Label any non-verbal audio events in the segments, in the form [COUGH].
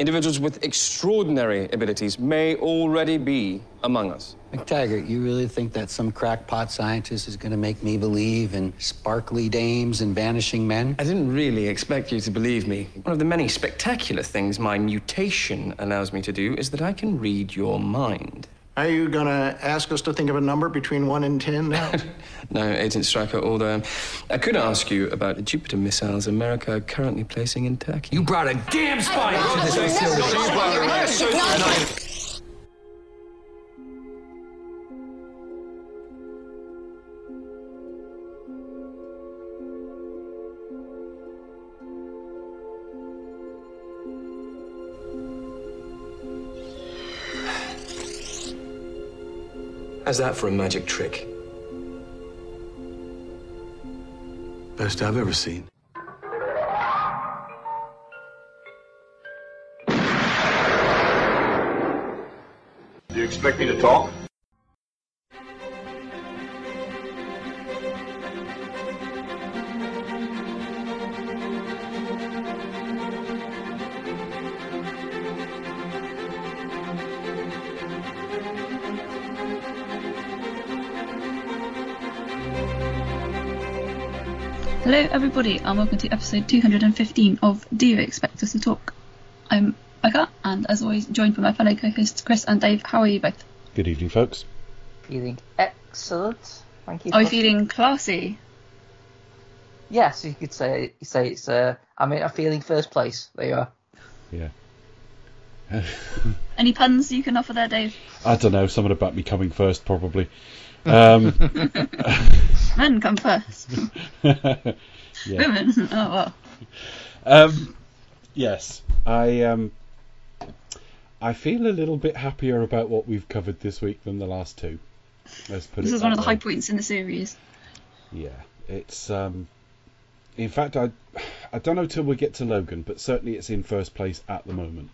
individuals with extraordinary abilities may already be among us. McTaggart, you really think that some crackpot scientist is going to make me believe in sparkly dames and vanishing men? I didn't really expect you to believe me. One of the many spectacular things my mutation allows me to do is that I can read your mind. Are you going to ask us to think of a number between 1 and 10 now? [LAUGHS] no, Agent Stryker, although um, I could ask you about the Jupiter missiles America are currently placing in Turkey. You brought a damn spy to this facility. How's that for a magic trick? Best I've ever seen. Do you expect me to talk? Everybody, and welcome to episode 215 of Do You Expect Us to Talk? I'm Becca, and as always, joined by my fellow co hosts Chris and Dave. How are you both? Good evening, folks. Feeling excellent. Thank you. Are you feeling classy? Yes, you could say you say it's. Uh, I mean, I'm feeling first place. There you are. Yeah. [LAUGHS] Any puns you can offer there, Dave? I don't know. Someone about me coming first, probably. [LAUGHS] Um, [LAUGHS] Men come first. Yeah. Women. [LAUGHS] Oh well. Um, yes, I um, I feel a little bit happier about what we've covered this week than the last two. Let's put This it is one of the way. high points in the series. Yeah, it's um, in fact I I don't know till we get to Logan, but certainly it's in first place at the moment.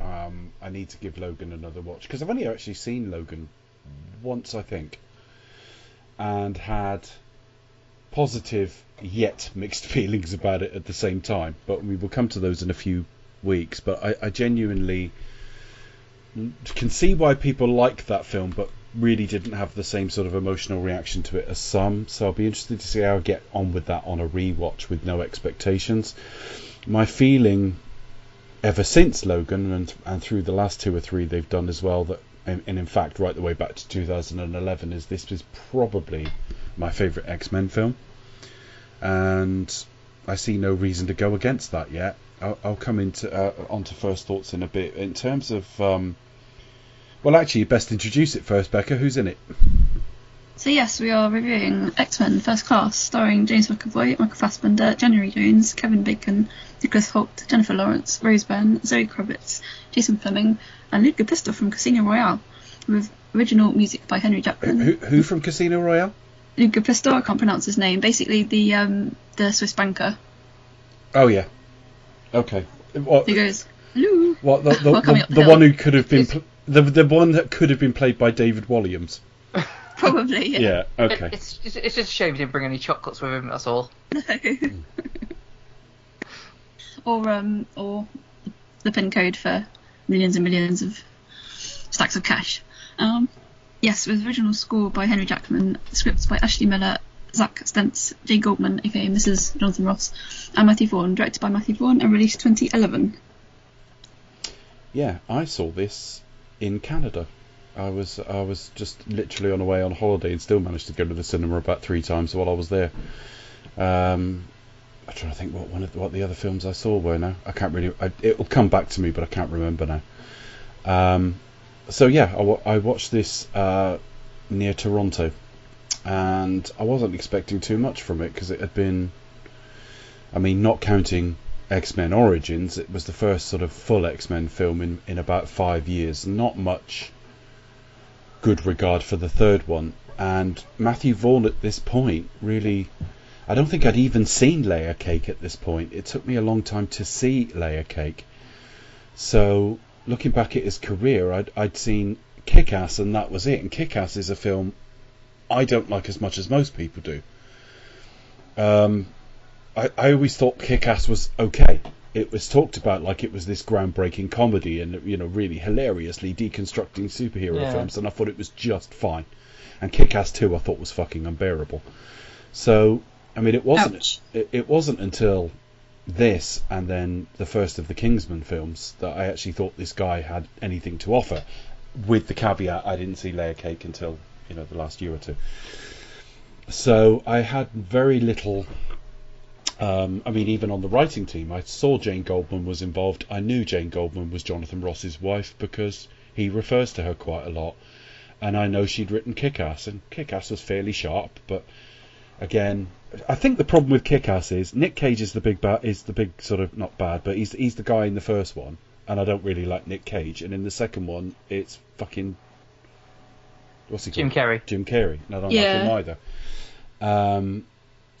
Um, I need to give Logan another watch because I've only actually seen Logan once, I think, and had positive yet mixed [LAUGHS] feelings about it at the same time. But we will come to those in a few weeks. But I, I genuinely can see why people like that film, but really didn't have the same sort of emotional reaction to it as some. So I'll be interested to see how I get on with that on a rewatch with no expectations. My feeling ever since Logan and and through the last two or three they've done as well that and, and in fact right the way back to 2011 is this was probably my favorite X-Men film and I see no reason to go against that yet. I'll, I'll come into uh, onto first thoughts in a bit. In terms of, um, well, actually, you best introduce it first, Becca. Who's in it? So yes, we are reviewing X-Men First Class, starring James McAvoy, Michael Fassbender, January Jones, Kevin Bacon, Nicholas Hoult, Jennifer Lawrence, Rose Byrne, Zoe Kravitz, Jason Flemyng, and Ludger Pistor from Casino Royale, with original music by Henry Jackman. Who, who from Casino Royale? Ludger Pistor, I can't pronounce his name. Basically, the um, the Swiss banker Oh yeah. Okay. What? who goes, "Hello." What the the, the, the the one who could have been pl- the the one that could have been played by David Williams. [LAUGHS] Probably, yeah. Yeah. Okay. it's, it's it's just a shame he didn't bring any chocolates with him. That's all. [LAUGHS] No. or um, or the pin code for millions and millions of stacks of cash. Um, yes, with original score by Henry Jackman, scripts by Ashley Miller, Zack Stentz, Jane Goldman, aka Mrs. Jonathan Ross, and Matthew Vaughn, directed by Matthew Vaughn and released 2011. Yeah, I saw this in Canada. I was I was just literally on a way on holiday and still managed to go to the cinema about three times while I was there. Um, I'm trying to think what one of the, what the other films I saw were now. I can't really. I, it'll come back to me, but I can't remember now. Um, so yeah, I, watched this uh, near Toronto, and I wasn't expecting too much from it because it had been. I mean, not counting X Men Origins, it was the first sort of full X Men film in, in about five years. Not much good regard for the third one. And Matthew Vaughn at this point really. I don't think I'd even seen Layer Cake at this point. It took me a long time to see Layer Cake. So, looking back at his career, I'd, I'd seen Kick Ass, and that was it. And Kick Ass is a film I don't like as much as most people do. Um, I, I always thought Kick Ass was okay. it was talked about like it was this groundbreaking comedy and you know really hilariously deconstructing superhero Yeah. films, and I thought it was just fine. And Kick-Ass 2 I thought was fucking unbearable. So I mean, it wasn't it, it wasn't until this and then the first of the Kingsman films that I actually thought this guy had anything to offer. With the caveat, I didn't see Layer Cake until you know the last year or two. So I had very little. Um, I mean, even on the writing team, I saw Jane Goldman was involved. I knew Jane Goldman was Jonathan Ross's wife because he refers to her quite a lot, and I know she'd written Kick-Ass, and Kick-Ass was fairly sharp, but again, I think the problem with Kick-Ass is Nick Cage is the big bad, is the big sort of not bad, but he's he's the guy in the first one, and I don't really like Nick Cage, and in the second one, it's fucking what's he called? Jim called? Carrey. Jim Carrey. And I don't Yeah. like him either. Um,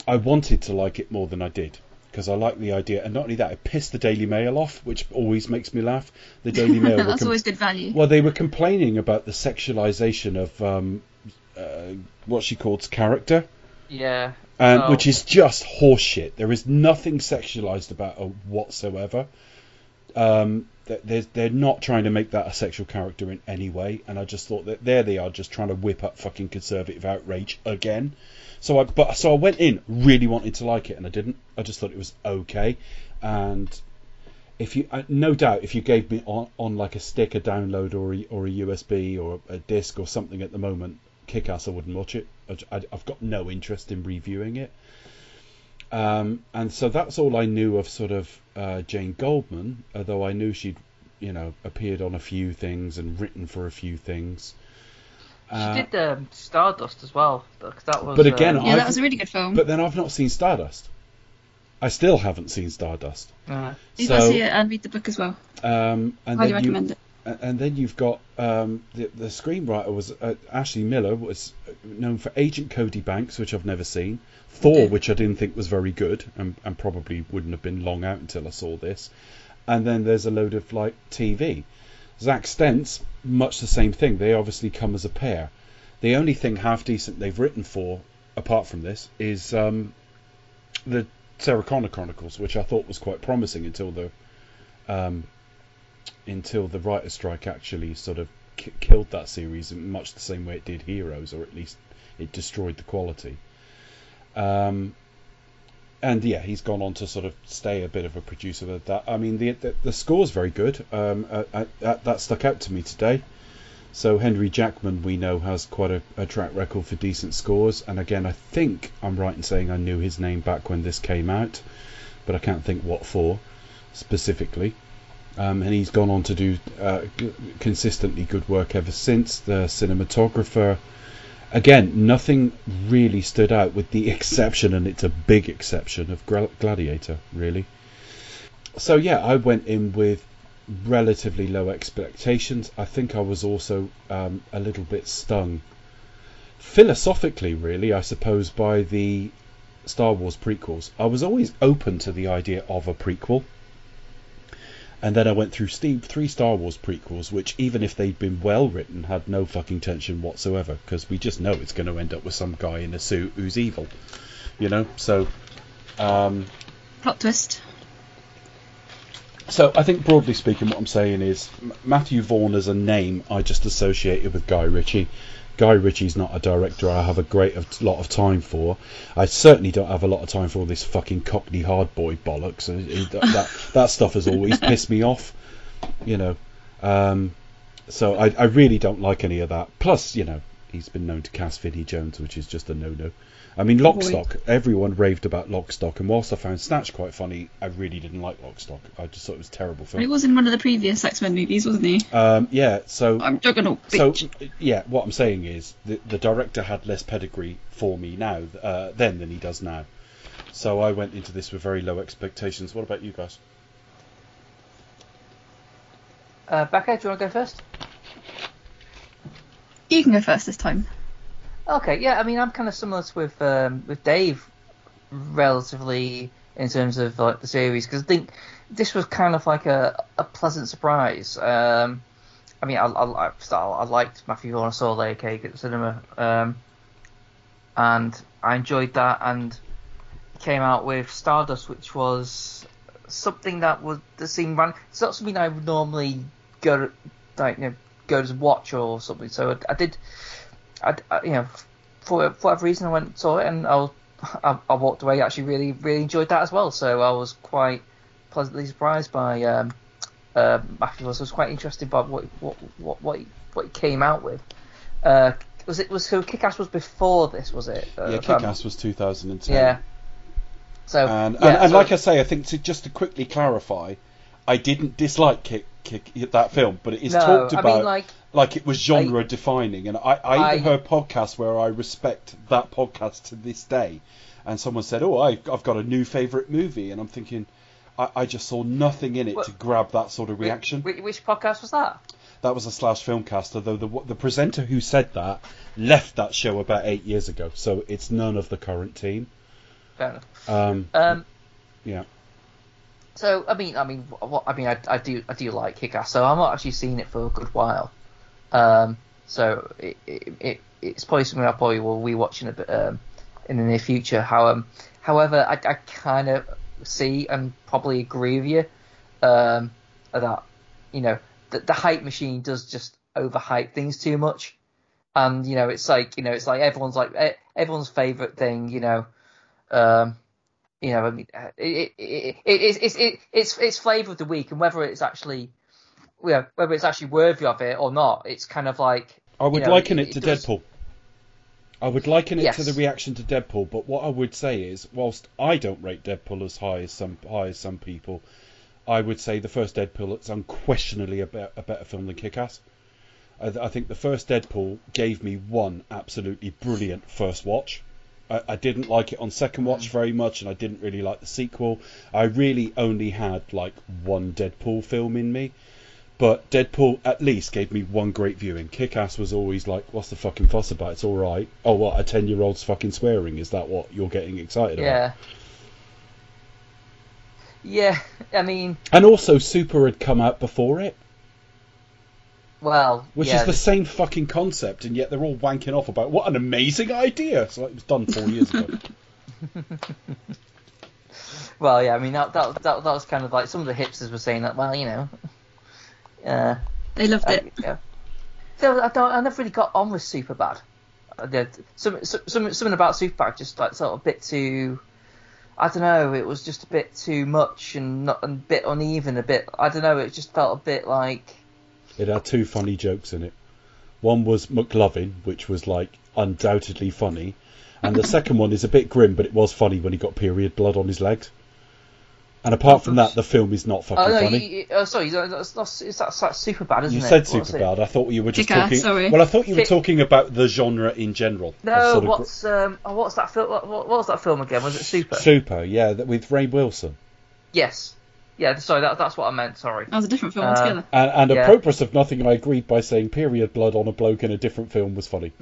I wanted to like it more than I did because I like the idea, and not only that, it pissed the Daily Mail off, which always makes me laugh. The [LAUGHS] Daily Mail That's com- always good value. well, they were complaining about the sexualization of um, uh, what she calls character, Yeah. And Oh. which is just horseshit. There is nothing sexualized about her whatsoever. Um, they're, they're not trying to make that a sexual character in any way, and I just thought that there they are, just trying to whip up fucking conservative outrage again. So I, but so I went in really wanting to like it, and I didn't. I just thought it was okay, and if you, uh, no doubt, if you gave me on, on like a stick, a download, or a, or a USB, or a disc, or something at the moment, Kick-Ass, I wouldn't watch it. I, I, I've got no interest in reviewing it. Um, and so that's all I knew of sort of uh, Jane Goldman, although I knew she'd, you know, appeared on a few things and written for a few things. She Uh, did um, Stardust as well, That was. But again, um, yeah, I've- that was a really good film. But then I've not seen Stardust. I still haven't seen Stardust. uh, you so- got to see it and read the book as well. Um, and Highly then you, recommend it. And then you've got um, the the screenwriter was uh, Ashley Miller was known for Agent Cody Banks, which I've never seen. Thor, which I didn't think was very good, and, and probably wouldn't have been long out until I saw this. And then there's a load of like TV. Zack Stentz, much the same thing. They obviously come as a pair. The only thing half decent they've written for, apart from this, is um, the Sarah Connor Chronicles, which I thought was quite promising until the um, until the writer's strike actually sort of k- killed that series much the same way it did Heroes, or at least it destroyed the quality. Um, and yeah, he's gone on to sort of stay a bit of a producer of that. I mean, the the, the score's very good. Um, uh, uh, that, that stuck out to me today. So Henry Jackman, we know, has quite a, a track record for decent scores. And again, I think I'm right in saying I knew his name back when this came out, but I can't think what for specifically. Um, and he's gone on to do uh, g- consistently good work ever since. The cinematographer, again, nothing really stood out with the [LAUGHS] exception, and it's a big exception, of Gladiator, really. So yeah, I went in with relatively low expectations. I think I was also um, a little bit stung, philosophically, really, I suppose, by the Star Wars prequels. I was always open to the idea of a prequel. And then I went through Steve, three Star Wars prequels, which, even if they'd been well written, had no fucking tension whatsoever, because we just know it's going to end up with some guy in a suit who's evil, you know. So, um, Plot twist. so I think broadly speaking, what I'm saying is M- Matthew Vaughn as a name I just associated with Guy Ritchie. Guy Ritchie's not a director I have a great of, lot of time for. I certainly don't have a lot of time for all this fucking Cockney hard boy bollocks. That, that that stuff has always [LAUGHS] pissed me off, you know. Um, so I, I really don't like any of that. Plus, you know, he's been known to cast Vinnie Jones, which is just a no-no. I mean, Lock Stock. Everyone raved about Lock Stock, and whilst I found Snatch quite funny, I really didn't like Lock Stock. I just thought it was a terrible film. He was in one of the previous X Men movies, wasn't he? Um, yeah, so I'm Juggernaut. Bitch. so yeah, what I'm saying is the the director had less pedigree for me now uh, then than he does now. So I went into this with very low expectations. What about you guys? uh, Becca, do you want to go first? You can go first this time. Okay, yeah, I mean, I'm kind of similar to with um, with Dave, relatively in terms of like the series, because I think this was kind of like a, a pleasant surprise. Um, I mean, I, I, I, I liked Matthew Vaughn. I saw Layer Cake at the cinema, um, and I enjoyed that. And came out with Stardust, which was something that would that seemed random. It's not something I would normally go like you know go to watch or something. So I, I did, I, I- you know, for for whatever reason I went and saw it and I, was, I I walked away actually really really enjoyed that as well. So I was quite pleasantly surprised by um, uh, Matthew. I was quite interested by what what what what he, what he came out with. Uh, was it was so Kick-Ass was before this was it? Uh, yeah, Kickass I'm- was 2010. Yeah. So And, yeah, and, and so- like I say, I think to just to quickly clarify, I didn't dislike Kick, Kick that film, but it is No, talked I about mean, like- like it was genre defining. And I, I, I- even heard podcasts where I respect that podcast to this day, and someone said, "Oh, I, I've got a new favorite movie," and I'm thinking, I, I just saw nothing in it Well- to grab that sort of reaction. Which, which podcast was that? That was a slash filmcaster, though the the presenter who said that left that show about eight years ago, so it's none of the current team. Fair enough. Um, Um, yeah. so I mean, I mean, what I mean, I, I do, I do like Kick-Ass. So I'm not actually seen it for a good while. Um, so it, it, it it's probably something I probably will rewatch in a bit um, in the near future. How um, however, I, I kind of see and probably agree with you um, that you know the, the hype machine does just overhype things too much, and you know it's like you know it's like everyone's like everyone's favorite thing, you know. Um, you know, I mean, it, it, it, it, it's it's it, it's it's flavour of the week, and whether it's actually, you know, whether it's actually worthy of it or not, it's kind of like. I would you know, liken it, to does- Deadpool. I would liken it Yes. to the reaction to Deadpool, but what I would say is, whilst I don't rate Deadpool as high as some high as some people, I would say the first Deadpool is unquestionably a, be- a better film than Kick-Ass. I, th- I think the first Deadpool gave me one absolutely brilliant first watch. I, I didn't like it on second watch very much, and I didn't really like the sequel. I really only had like one Deadpool film in me. But Deadpool at least gave me one great viewing. Kick Ass was always like, what's the fucking fuss about? It's alright. Oh, what? A 10 year old's fucking swearing? Is that what you're getting excited about? Yeah. Yeah, I mean, And also, Super had come out before it, well, which yeah, is the same fucking concept, and yet they're all wanking off about what an amazing idea. It's like it was done four years ago. [LAUGHS] [LAUGHS] well, yeah, I mean that, that that that was kind of like some of the hipsters were saying that. Well, you know, uh, They loved I, it. yeah. So I don't, I never really got on with Superbad. I did. Some, some, some- something about Superbad just like sort of a bit too. I don't know. It was just a bit too much and not and a bit uneven. A bit. I don't know. It just felt a bit like. It had two funny jokes in it. One was McLovin, which was like undoubtedly funny, and the second one is a bit grim, but it was funny when he got period blood on his legs. And apart from that, the film is not fucking Oh no! funny. You, you, oh, sorry. That's, that's, it's that's, that's super bad, isn't You it? said super bad. I thought you were just Kick-Ass, talking. sorry. Well, I thought you were talking about the genre in general. No, sort of gr- what's um, oh, what's that film? What, what was that film again? Was it Super? super? Yeah, that with Rainn Wilson. Yes. Yeah. Sorry, that, that's what I meant. Sorry. That was a different film Uh, altogether. And, and Yeah. apropos of nothing, I agreed by saying period blood on a bloke in a different film was funny. [LAUGHS]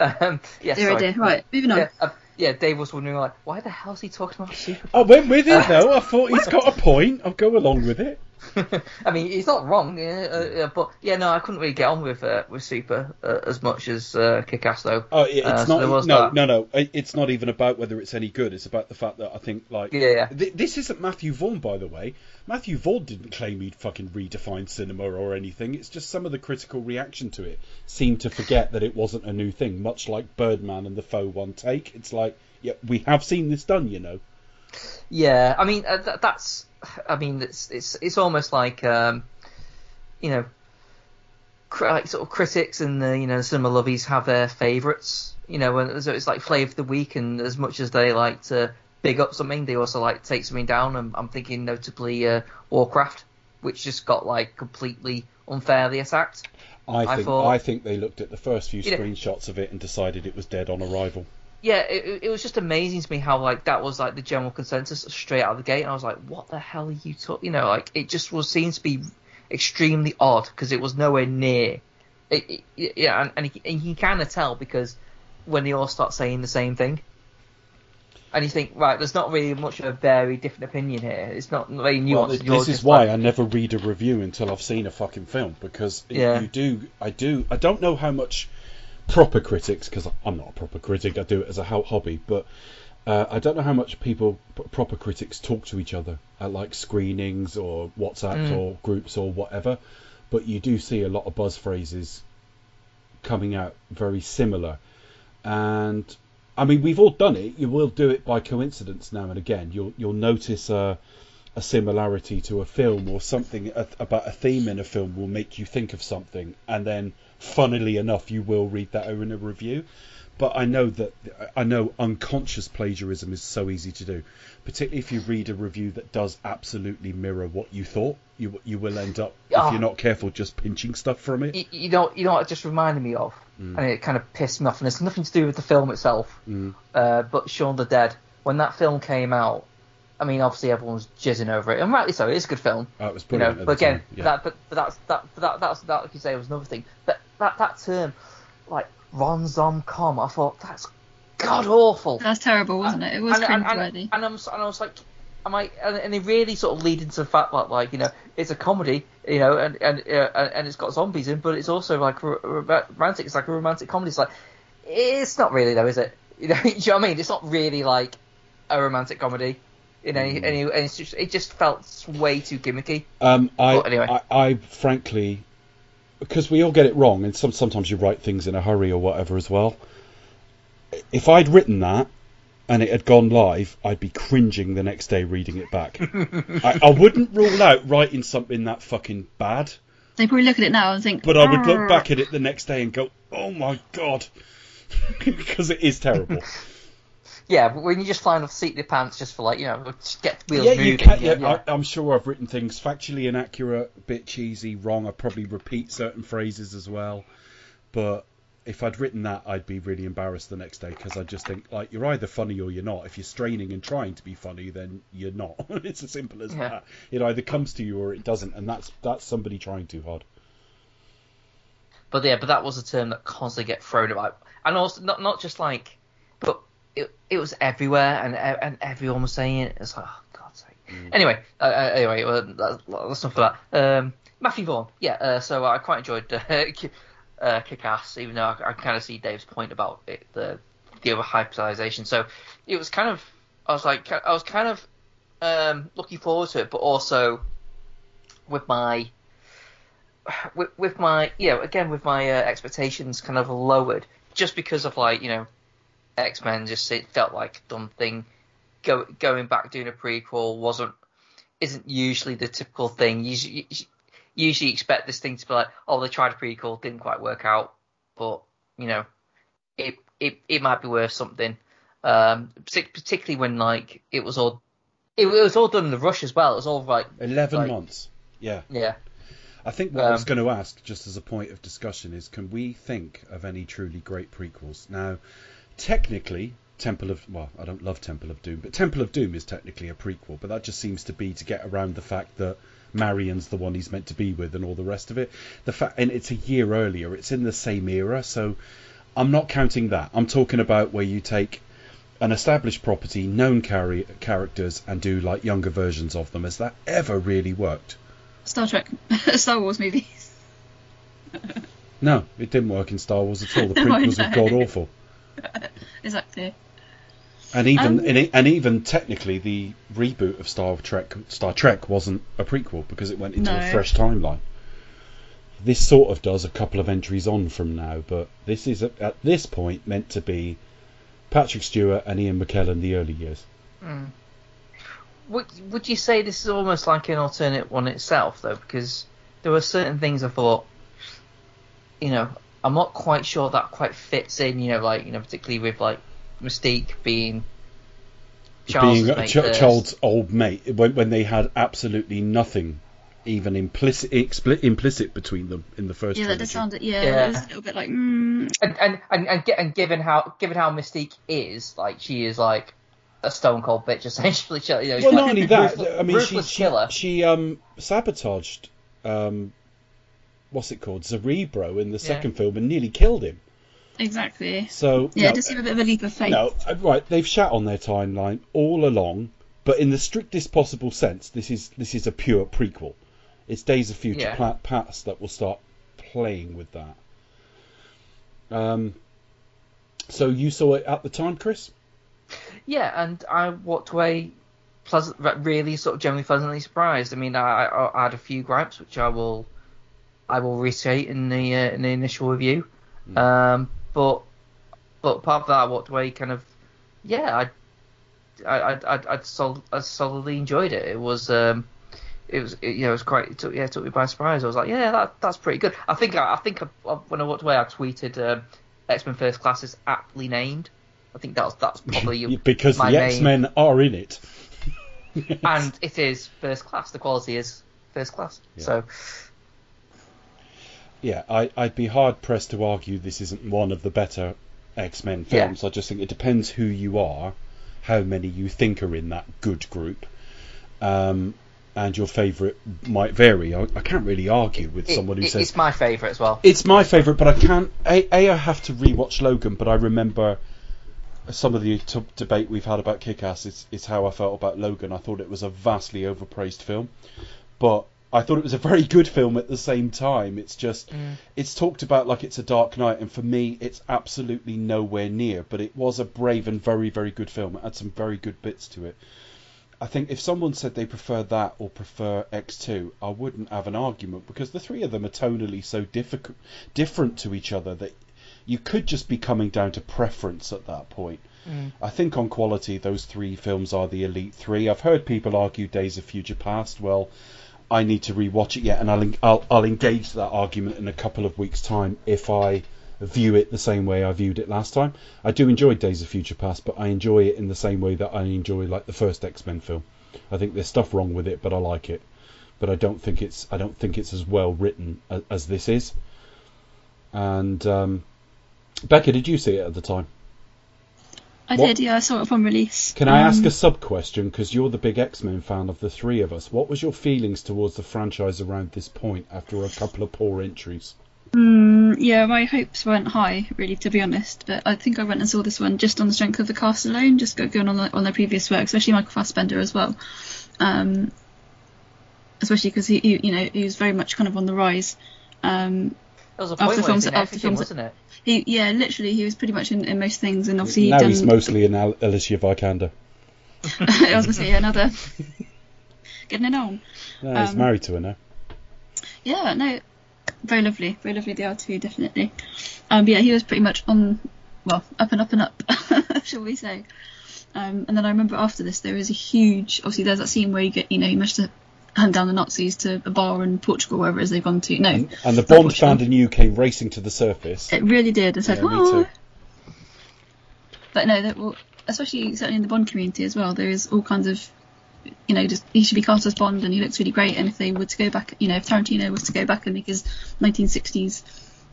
um, yeah. Dear, sorry. dear. Right, moving on. Yeah, uh, yeah, Dave was wondering like, why the hell is he talking about Super? I went with it [LAUGHS] though. I thought he's got a point. I'll go along with it. [LAUGHS] I mean, he's not wrong, yeah, uh, but yeah, no, I couldn't really get on with uh, with Super uh, as much as uh, Kick-Ass though. Oh, it- it's Uh, so not. there no, that. no, no. It's not even about whether it's any good. It's about the fact that I think like. Yeah, yeah. Th- this isn't Matthew Vaughn, by the way. Matthew Vaughn didn't claim he'd fucking redefined cinema or anything. It's just some of the critical reaction to it seemed to forget that it wasn't a new thing. Much like Birdman and the Faux One Take. It's like, yeah, we have seen this done, you know. Yeah, I mean uh, th- that's, I mean it's it's it's almost like um, you know, like sort of critics and the you know the cinema lovies have their favourites, you know, and so it's like flavour of the week, and as much as they like to big up something, they also like to take something down. And I'm thinking notably uh, Warcraft, which just got like completely unfairly attacked. I I think thought- I think they looked at the first few You know- screenshots of it and decided it was dead on arrival. Yeah, it, it- was just amazing to me how like that was like the general consensus straight out of the gate, and I was like, what the hell are you talking? You know, like it just was seems to be extremely odd because it was nowhere near. It, it, yeah, and, and, you, and you kind of tell because when they all start saying the same thing, and you think, right, there's not really much of a very different opinion here. It's not very nuanced. Well, this, this is why like- I never read a review until I've seen a fucking film because Yeah. you do, I do, I don't know how much proper critics because I'm not a proper critic. I do it as a hobby, but Uh, I don't know how much people, proper critics, talk to each other at like screenings or WhatsApps Mm. or groups or whatever, but you do see a lot of buzz phrases coming out very similar. And I mean, we've all done it. You will do it by coincidence now and again. You'll you'll notice a, a similarity to a film or something a, about a theme in a film will make you think of something, and then, funnily enough, you will read that in a review. But I know that I know unconscious plagiarism is so easy to do, particularly if you read a review that does absolutely mirror what you thought. You you will end up Ah. if you're not careful just pinching stuff from it. You, you know, you know what it just reminded me of, Mm. and it kind of pissed me off. And it's nothing to do with the film itself, Mm. uh, but Shaun the Dead. When that film came out, I mean, obviously everyone was jizzing over it, and rightly so. It's a good film. Oh, it was you know, brilliant. but again, yeah. that, but, but that's that, but that, that's that, like you say, was another thing. But that that term, like ronzom-com, I thought that's god awful. That's terrible, wasn't it? It was and, and, and, cringeworthy. and, I'm, and I was like, am I? And, and they really sort of lead into the fact that, like, you know, it's a comedy, you know, and and uh, and and it's got zombies in, but it's also like ro- ro- romantic. It's like a romantic comedy. It's like, it's not really though, is it? [LAUGHS] You know, you know what I mean? It's not really like a romantic comedy. In any, Mm. any, and it's just, it just felt way too gimmicky. Um, I, But anyway. I, I frankly, because we all get it wrong, and some, sometimes you write things in a hurry or whatever as well. If I'd written that and it had gone live, I'd be cringing the next day reading it back. [LAUGHS] I, I wouldn't rule out writing something that fucking bad, They probably look at it now and think, but I would look back at it the next day and go, "Oh my god," [LAUGHS] because it is terrible. [LAUGHS] Yeah, but when you just fly off the seat of your pants just for like, you know, just get the wheels yeah, moving. you can. yeah, Yeah, I, I'm sure I've written things factually inaccurate, a bit cheesy, wrong. I probably repeat certain phrases as well. But if I'd written that, I'd be really embarrassed the next day because I just think like you're either funny or you're not. If you're straining and trying to be funny, then you're not. [LAUGHS] it's as simple as Yeah. that. It either comes to you or it doesn't, and that's that's somebody trying too hard. But yeah, but that was a term that constantly get thrown about, and also not not just like, it it was everywhere, and and everyone was saying it. It's like, oh God's sake. Anyway, uh, uh, anyway, well, that's, that's enough for that. Um, Matthew Vaughn, yeah. Uh, so I quite enjoyed [LAUGHS] uh, uh, Kick-Ass, even though I, I kind of see Dave's point about it, the the over hypersization. So it was kind of, I was like, I was kind of um, looking forward to it, but also with my [SIGHS] with, with my you know again with my uh, expectations kind of lowered just because of like you know X Men just it felt like a dumb thing. Go, going back doing a prequel wasn't isn't usually the typical thing. Usually, usually expect this thing to be like, oh, they tried a prequel, didn't quite work out, but you know, it it, it might be worth something. Um, particularly when like it was all it, was all done in the rush as well. It was all like Eleven Like- months. Yeah. yeah. I think what I was Um, going to ask, just as a point of discussion, is can we think of any truly great prequels? Now, technically, Temple of well, I don't love Temple of Doom, but Temple of Doom is technically a prequel, but that just seems to be to get around the fact that Marion's the one he's meant to be with and all the rest of it. The fact, and it's a year earlier, it's in the same era, so I'm not counting that. I'm talking about where you take an established property, known chari- characters, and do like younger versions of them. Has that ever really worked? Star Trek, [LAUGHS] Star Wars movies. No, it didn't work in Star Wars at all. The [LAUGHS] No, prequels were know. god awful, [LAUGHS] Exactly. and even Um, and, e- and even technically, the reboot of Star Trek Star Trek wasn't a prequel because it went into a fresh timeline. This sort of does a couple of entries on from now, but this is at, at this point meant to be Patrick Stewart and Ian McKellen the early years. Would would you say this is almost like an alternate one itself though? Because there were certain things I thought, you know, I'm not quite sure that quite fits in. You know, like you know, particularly with like Mystique being Charles' being mate Ch- Charles' old mate when, when they had absolutely nothing, even implicit expli- implicit between them in the first Yeah, that trilogy. does sound. Yeah, Yeah. it was a little bit like. Mm, and and and and, and given how given how Mystique is, like she is like a stone cold bitch [LAUGHS] essentially. You know, she's Well, like not only that, ruthless- I mean, she she, she um sabotaged um what's it called Cerebro in the second film and nearly killed him. exactly. So Yeah, no, it does seem a bit of a leap of faith. no, uh, right, they've shat on their timeline all along, but in the strictest possible sense, this is this is a pure prequel. It's Days of Future Yeah. Pla- Past that will start playing with that. Um, so you saw it at the time, Chris? Yeah, and I walked away pleasant, really sort of generally pleasantly surprised. I mean, I, I, I had a few gripes which I will I will reiterate in the uh, in the initial review. Um, but but apart from that, I walked away kind of yeah, I I I I, I, sol- I solidly enjoyed it. It was um, it was it, you know it was quite it took yeah it took me by surprise. I was like yeah that that's pretty good. I think I, I think I, when I walked away, I tweeted um, X Men First Class is aptly named. I think that's that's probably your [LAUGHS] because the X Men are in it. [LAUGHS] and [LAUGHS] it is first class. The quality is first class. So yeah, I, I'd be hard pressed to argue this isn't one of the better X Men Yeah. films. I just think it depends who you are, how many you think are in that good group, um, and your favourite might vary. I, I can't really argue with it- someone who it- says it's my favourite as well. it's my favourite, but I can't. A, a, I have to rewatch Logan, but I remember some of the t- debate we've had about Kick-Ass is, is how I felt about Logan. I thought it was a vastly overpraised film, but I thought it was a very good film at the same time. It's just mm. it's talked about like it's a Dark Knight, and for me, it's absolutely nowhere near. But it was a brave and very very good film. It had some very good bits to it. I think if someone said they prefer that or prefer X2, I wouldn't have an argument because the three of them are tonally so difficult, different to each other that you could just be coming down to preference at that point. Mm. I think on quality, those three films are the elite three. I've heard people argue Days of Future Past. Well, I need to rewatch it yet, and I'll, I'll I'll engage that argument in a couple of weeks' time if I view it the same way I viewed it last time. I do enjoy Days of Future Past, but I enjoy it in the same way that I enjoy like the first X Men film. I think there's stuff wrong with it, but I like it. But I don't think it's I don't think it's as well written as, as this is. And um, Becca, did you see it at the time? I What- did, yeah, I saw it upon release. Can I ask Um, a sub question? Because you're the big X Men fan of the three of us. What was your feelings towards the franchise around this point after a couple of poor entries? Mm, yeah, my hopes weren't high, really, to be honest. But I think I went and saw this one just on the strength of the cast alone, just go- going on the, on their previous work, especially Michael Fassbender as well. Um, especially because he, he, you know, he was very much kind of on the rise. Um, There was a After point where films- he's after everything, films- wasn't it? He, yeah, literally, he was pretty much in, in most things, and obviously now done. he's mostly in Al- Alicia Vikander. [LAUGHS] I was gonna say another. [LAUGHS] Getting it on. No, he's Um, married to her now. Yeah, no, very lovely, very lovely. The R2, definitely. Um, yeah, he was pretty much on, well, up and up and up, [LAUGHS] shall we say? Um, and then I remember after this, there was a huge. Obviously, there's that scene where you get, you know, you managed to hunt down the Nazis to a bar in Portugal, wherever it is they've gone to. No, And, and the Bond fan in you came racing to the surface. It really did. I said, Yeah, oh. too. But no, that will, especially certainly in the Bond community as well. There is all kinds of, you know, just he should be cast as Bond, and he looks really great. And if they were to go back, you know, if Tarantino was to go back and make his 1960s,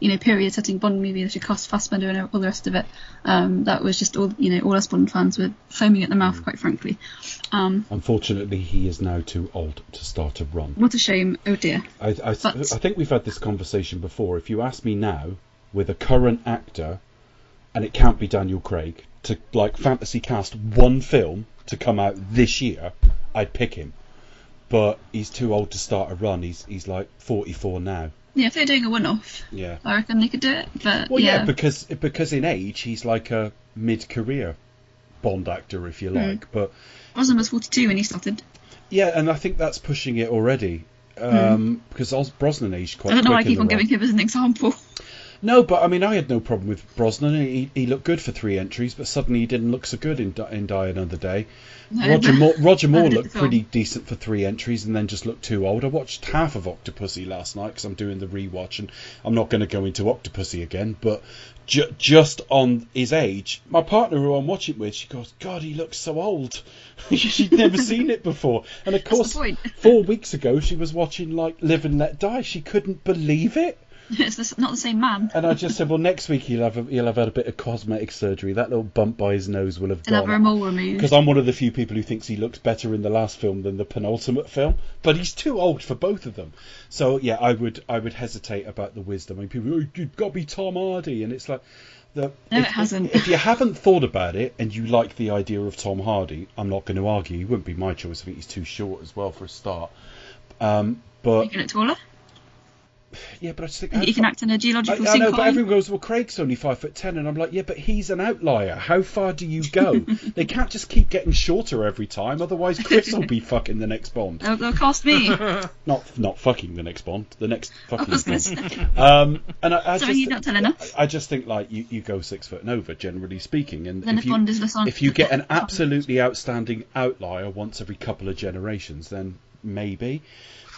you know, period-setting Bond movie, that should cast Fassbender and all the rest of it. Um, that was just all, you know, all us Bond fans were foaming at the Mm. mouth, quite frankly. Um, Unfortunately, he is now too old to start a run. what a shame. Oh dear. I, I, But- I think we've had this conversation before. If you ask me now, with a current actor, and it can't be Daniel Craig, to like fantasy cast one film to come out this year, I'd pick him. But he's too old to start a run. He's he's like 44 now. Yeah, if they're doing a one-off, Yeah. I reckon they could do it. But Well, yeah, yeah, because because in age he's like a mid-career Bond actor, if you Hmm. like. But Brosnan was 42 when he started. yeah, and I think that's pushing it already. Um, Because Os- Brosnan aged quite Hmm. I don't know why I keep on role. giving him as an example. No, but I mean, I had no problem with Brosnan. He, he looked good for three entries, but suddenly he didn't look so good in, in Die Another Day. No, [LAUGHS] Roger Moore, Roger Moore looked pretty decent for three entries, and then just looked too old. I watched half of Octopussy last night because I'm doing the rewatch, and I'm not going to go into Octopussy again. But ju- just on his age, my partner who I'm watching with, she goes, "God, he looks so old." [LAUGHS] She'd never [LAUGHS] seen it before, and of course, four weeks ago she was watching like Live and Let Die. She couldn't believe it. [LAUGHS] it's the- not the same man. And I just said, well, next week he'll have a, he'll have had a bit of cosmetic surgery. That little bump by his nose will have He'll have a gone. mole removed. Because I'm one of the few people who thinks he looks better in the last film than the penultimate film, but he's too old for both of them. So yeah, I would I would hesitate about the wisdom. I mean, people, oh, you've got to be Tom Hardy, and it's like, the, No, if, it hasn't. If you haven't thought about it and you like the idea of Tom Hardy, I'm not going to argue. He wouldn't be my choice. I think he's too short as well for a start. Um, but Making it taller. [SIGHS] yeah, but I just think He can act in a geological I know, but everyone goes, well, Craig's only five foot ten, and I'm like, yeah, but he's an outlier. How far do you go? [LAUGHS] they can't just keep getting shorter every time, otherwise Chris will be [LAUGHS] fucking the next Bond. They'll, they'll cast me. [LAUGHS] Not not fucking the next Bond, the next fucking Bond. Um, and I, I Sorry, just, you're not telling us. I just think like you, you go six foot and over, generally speaking, and Then if you Bond is less on- if you get an absolutely outstanding outlier once every couple of generations, then maybe.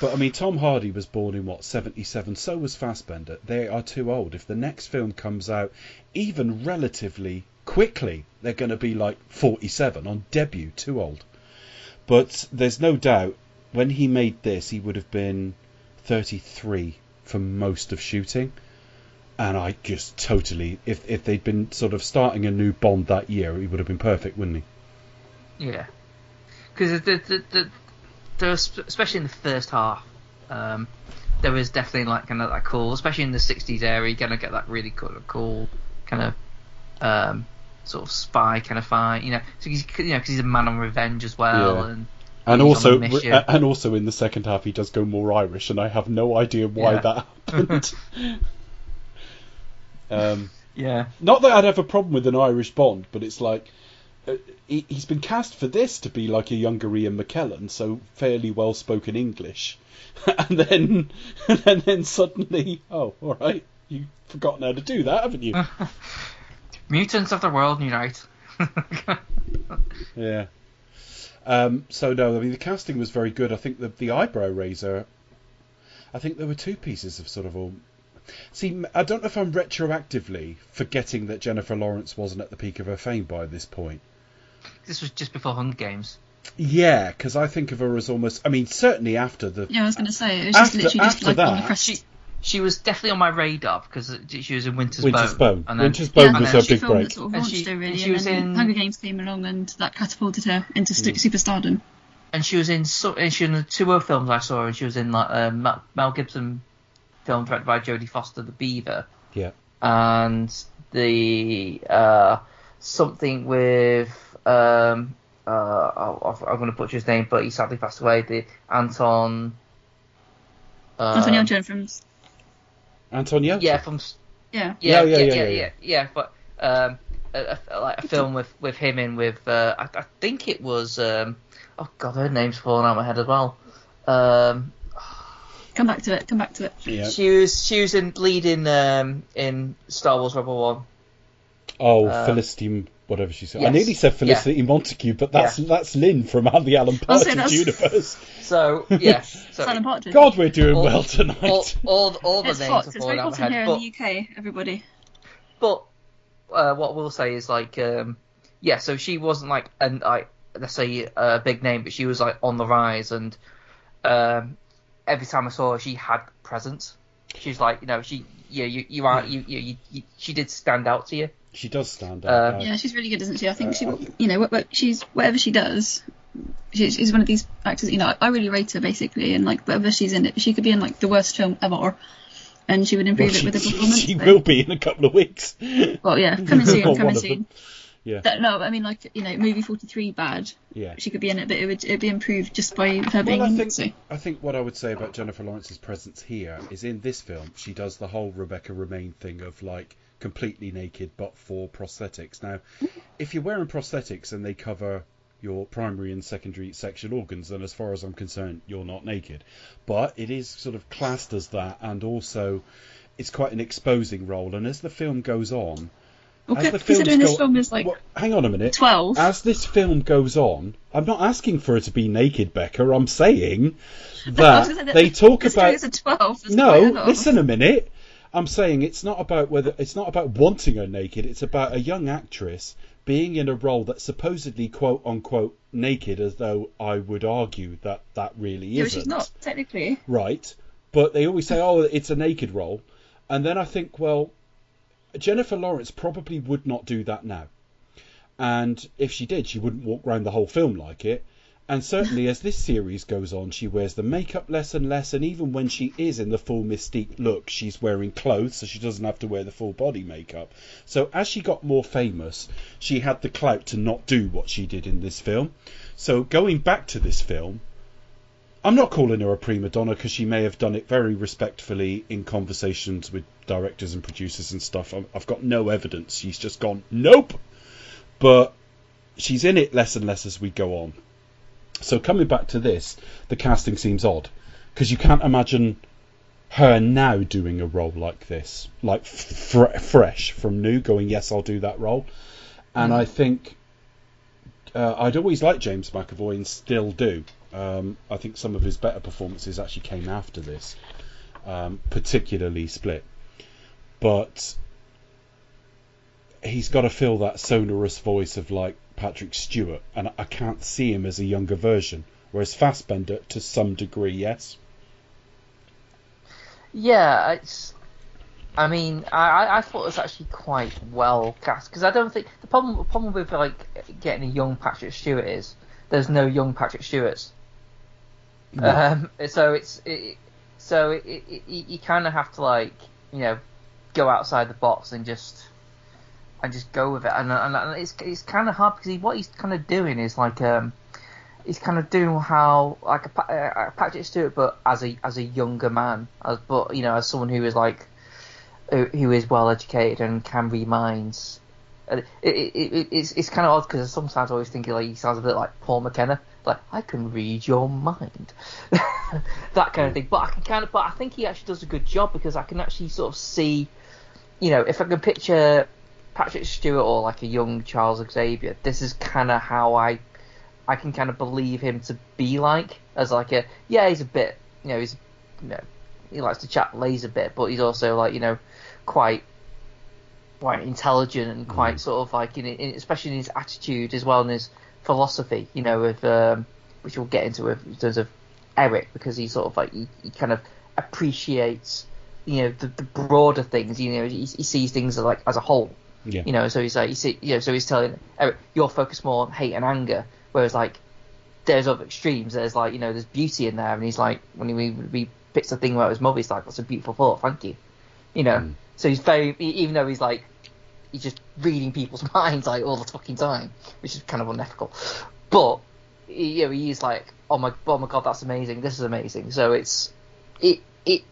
But I mean, Tom Hardy was born in what seventy seven. So was Fassbender. They are too old. If the next film comes out, even relatively quickly, they're going to be like forty seven on debut. Too old. But there's no doubt when he made this, he would have been thirty three for most of shooting. And I just totally, if if they'd been sort of starting a new Bond that year, he would have been perfect, wouldn't he? Yeah, because the, the, the, there was, especially in the first half, um, there was definitely like kind of that cool, especially in the '60s era, you're gonna get that really cool, cool kind of um, sort of spy kind of fight, you know. So he's you know because he's a man on revenge as well, Yeah. and And also, on a mission. and also in the second half, he does go more Irish, and I have no idea why Yeah. that [LAUGHS] happened. [LAUGHS] um, yeah, not that I'd have a problem with an Irish Bond, but it's like he, he's been cast for this to be like a younger Ian McKellen, so fairly well spoken English, [LAUGHS] and then [LAUGHS] and then suddenly, oh, all right, you've forgotten how to do that, haven't you? [LAUGHS] mutants of the world unite. Yeah. Um, so no, I mean the casting was very good. I think the the eyebrow raiser. I think there were two pieces of sort of all. See, I don't know if I'm retroactively forgetting that Jennifer Lawrence wasn't at the peak of her fame by this point. This was just before Hunger Games. Yeah, because I think of her as almost. I mean, certainly after the. Yeah, I was going to say it was just After- literally just after like on the that- crest. She she was definitely on my radar because she was in Winter's, Winter's Bone. Bone. And then, Winter's Bone yeah, was her then she big break. That sort of And launched she- her really, and she and was then in- Hunger Games came along and that catapulted her into stu- superstardom. and she was in so and she was in the two other films I saw, and she was in like a Mel, Mel Gibson film directed by Jodie Foster, The Beaver, Yeah. and the uh, something with um, uh, I'll- I'm going to butcher his name, but he sadly passed away. The Anton. Uh, Anthony Yelchin from Anton Yelchin. Yeah, from yeah. yeah, Yeah, yeah, yeah, yeah, yeah, yeah, yeah, yeah, But um, a, a, like a film with with him in with uh, I, I think it was um, oh god, her name's falling out of my head as well. Um, Come back to it. Come back to it. Yeah. She was she was in leading um, in Star Wars Rebel One. Oh, Um, Felicity, whatever she said. I nearly said Felicity Montagu, but that's that's Lynn from the Alan I'll Partridge [LAUGHS] universe. So yeah, [LAUGHS] so Simon Partridge. God, we're doing all, well tonight. all, all, all the it's names hot. are It's falling very out hot in here. But, in the UK. Everybody. but uh, what we'll say is like um, yeah, so she wasn't like an like let's say a big name, but she was like on the rise, and um, every time I saw her, she had presence. She's like you know she yeah you you are you you, you, you she did stand out to you. She does stand Uh, out. Yeah, she's really good, isn't she? I think she, you know, what, what she's whatever she does, she's, she's one of these actors. You know, I, I really rate her basically, and like whatever she's in it, she could be in like the worst film ever, and she would Well, improve she, it with her performance. she so- will be in a couple of weeks. Well, yeah, [LAUGHS] coming soon, Or one coming of soon. them. Yeah. That, no, I mean like you know, movie forty three bad. Yeah. She could be in it, but it would it'd be improved just by her being I in think it. So. I think what I would say about Jennifer Lawrence's presence here is in this film she does the whole Rebecca Romijn thing of like completely naked but for prosthetics. Now, if you're wearing prosthetics and they cover your primary and secondary sexual organs, then as far as I'm concerned, you're not naked. But it is sort of classed as that, and also it's quite an exposing role. And as the film goes on, Okay, as the considering films this go- film is like Well, hang on a minute. 12. As this film goes on, I'm not asking for her to be naked, Becca. I'm saying that that they talk about. a 12. There's No, quite a lot. listen a minute. I'm saying it's not about whether it's not about wanting her naked. It's about a young actress being in a role that's supposedly quote unquote naked, as though I would argue that that really Yeah, isn't she's not technically. right? But they always say, "Oh, it's a naked role," and then I think, well, Jennifer Lawrence probably would not do that now, and if she did, she wouldn't walk around the whole film like it. And certainly, as this series goes on, she wears the makeup less and less, and even when she is in the full Mystique look, she's wearing clothes, so she doesn't have to wear the full body makeup. So as she got more famous, she had the clout to not do what she did in this film. So going back to this film, I'm not calling her a prima donna because she may have done it very respectfully in conversations with directors and producers and stuff. I've got no evidence. She's just gone, nope. But she's in it less and less as we go on. So coming back to this, the casting seems odd because you can't imagine her now doing a role like this, like fr- fresh from new, going yes, I'll do that role. And I think uh, I'd always liked James McAvoy and still do. Um, I think some of his better performances actually came after this, um, particularly Split. But he's got to fill that sonorous voice of like Patrick Stewart, and I can't see him as a younger version. Whereas Fassbender, to some degree, yes. Yeah, it's. I mean, I, I- thought it was actually quite well cast because I don't think the problem the problem with like getting a young Patrick Stewart is there's no young Patrick Stewarts. Um, so it's it, so it, it, you kind of have to like you know go outside the box and just and just go with it. And, and, and it's it's kind of hard because he, what he's kind of doing is like um he's kind of doing how like a, Pa- uh, Patrick Stewart but as a as a younger man. As but you know as someone who is like who, who is well educated and can read minds. It, it, it, it's it's kind of odd because sometimes I always think like he sounds a bit like Paul McKenna, like I can read your mind, [LAUGHS] that kind of thing. But I can kind of, but I think he actually does a good job because I can actually sort of see, you know, if I can picture Patrick Stewart or like a young Charles Xavier, this is kind of how I, I can kind of believe him to be like as like a yeah he's a bit you know he's you know he likes to chat lays a bit, but he's also like you know quite quite intelligent and quite sort of like in, in especially in his attitude as well and his philosophy, you know, of um, which we'll get into with, in terms of Eric because he sort of like he, he kind of appreciates you know the, the broader things, you know, he, he sees things like as a whole. Yeah. You know, so he's like, you see, you know, so he's telling uh, Eric, you're focused more on hate and anger, whereas like there's other extremes. There's like, you know, there's beauty in there, and he's like, when he, he picks a thing about his mother, he's like, that's a beautiful thought, thank you. You know, mm. so he's very, even though he's like, he's just reading people's [LAUGHS] minds like all the fucking time, which is kind of unethical. But you know, he is like, oh my, oh my god, that's amazing. This is amazing. So it's, it, it.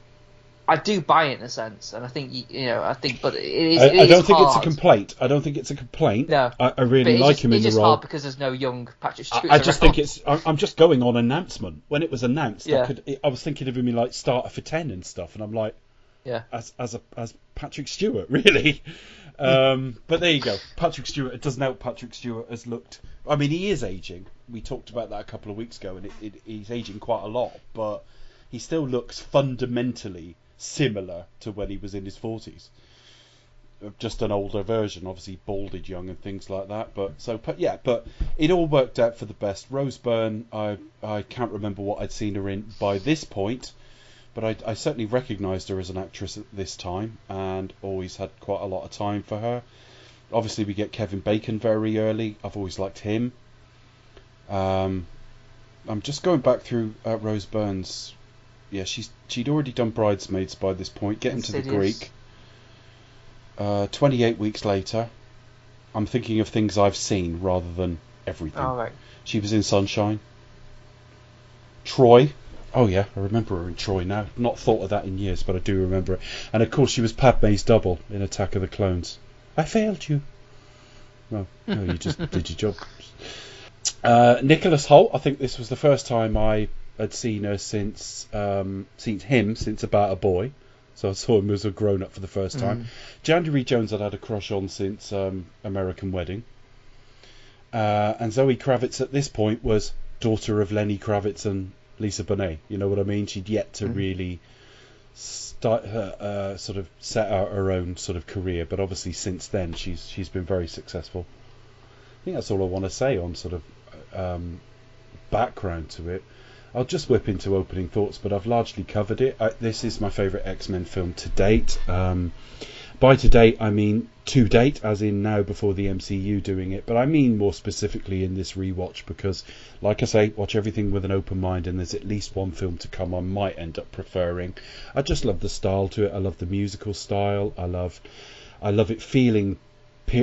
I do buy it in a sense, and I think you, know, I think, but it is. I, it I don't think it's a complaint. I don't think it's a complaint. No. I, I really like just, him in it's the just role. hard because there's no young Patrick Stewart. I, I just think it's. I- I'm just going on announcement. When it was announced, I Yeah. could. I was thinking of him in like starter for ten and stuff, and I'm like, Yeah. as as a as Patrick Stewart, [LAUGHS] really. Um, but there you go. Patrick Stewart. It doesn't help. Patrick Stewart has looked. I mean, he is aging. We talked about that a couple of weeks ago, and it, it, he's aging quite a lot. But he still looks fundamentally similar to when he was in his forties. Just an older version, obviously balded young and things like that. But so, but yeah, but it all worked out for the best. Rose Byrne, I I can't remember what I'd seen her in by this point, but I, I certainly recognised her as an actress at this time, and always had quite a lot of time for her. Obviously, we get Kevin Bacon very early. I've always liked him. Um, I'm just going back through uh, Rose Byrne's. Yeah, she's she'd already done Bridesmaids by this point. Getting to the Insidious. Greek. Uh, 28 weeks later, I'm thinking of things I've seen rather than everything. Oh right. She was in Sunshine. Troy. Oh yeah, I remember her in Troy now. Not thought of that in years, but I do remember it. And of course, she was Padme's double in Attack of the Clones. I failed you. Well, no, you just [LAUGHS] did your job. Uh, Nicholas Hoult. I think this was the first time I had seen her since um, seen him since About a Boy. So I saw him as a grown up for the first time. January Jones I'd had a crush on since um, American Wedding. Uh, and Zoe Kravitz at this point was daughter of Lenny Kravitz and Lisa Bonet. You know what I mean? She'd yet to really start her uh, sort of set out her own sort of career, but obviously since then she's she's been very successful. I think that's all I want to say on sort of um, background to it. I'll just whip into opening thoughts, but I've largely covered it. I, this is my favourite X Men film to date. Um, by to date, I mean to date, as in now before the MCU doing it, but I mean more specifically in this rewatch because, like I say, watch everything with an open mind, and there's at least one film to come I might end up preferring. I just love the style to it. I love the musical style. I love, I love it feeling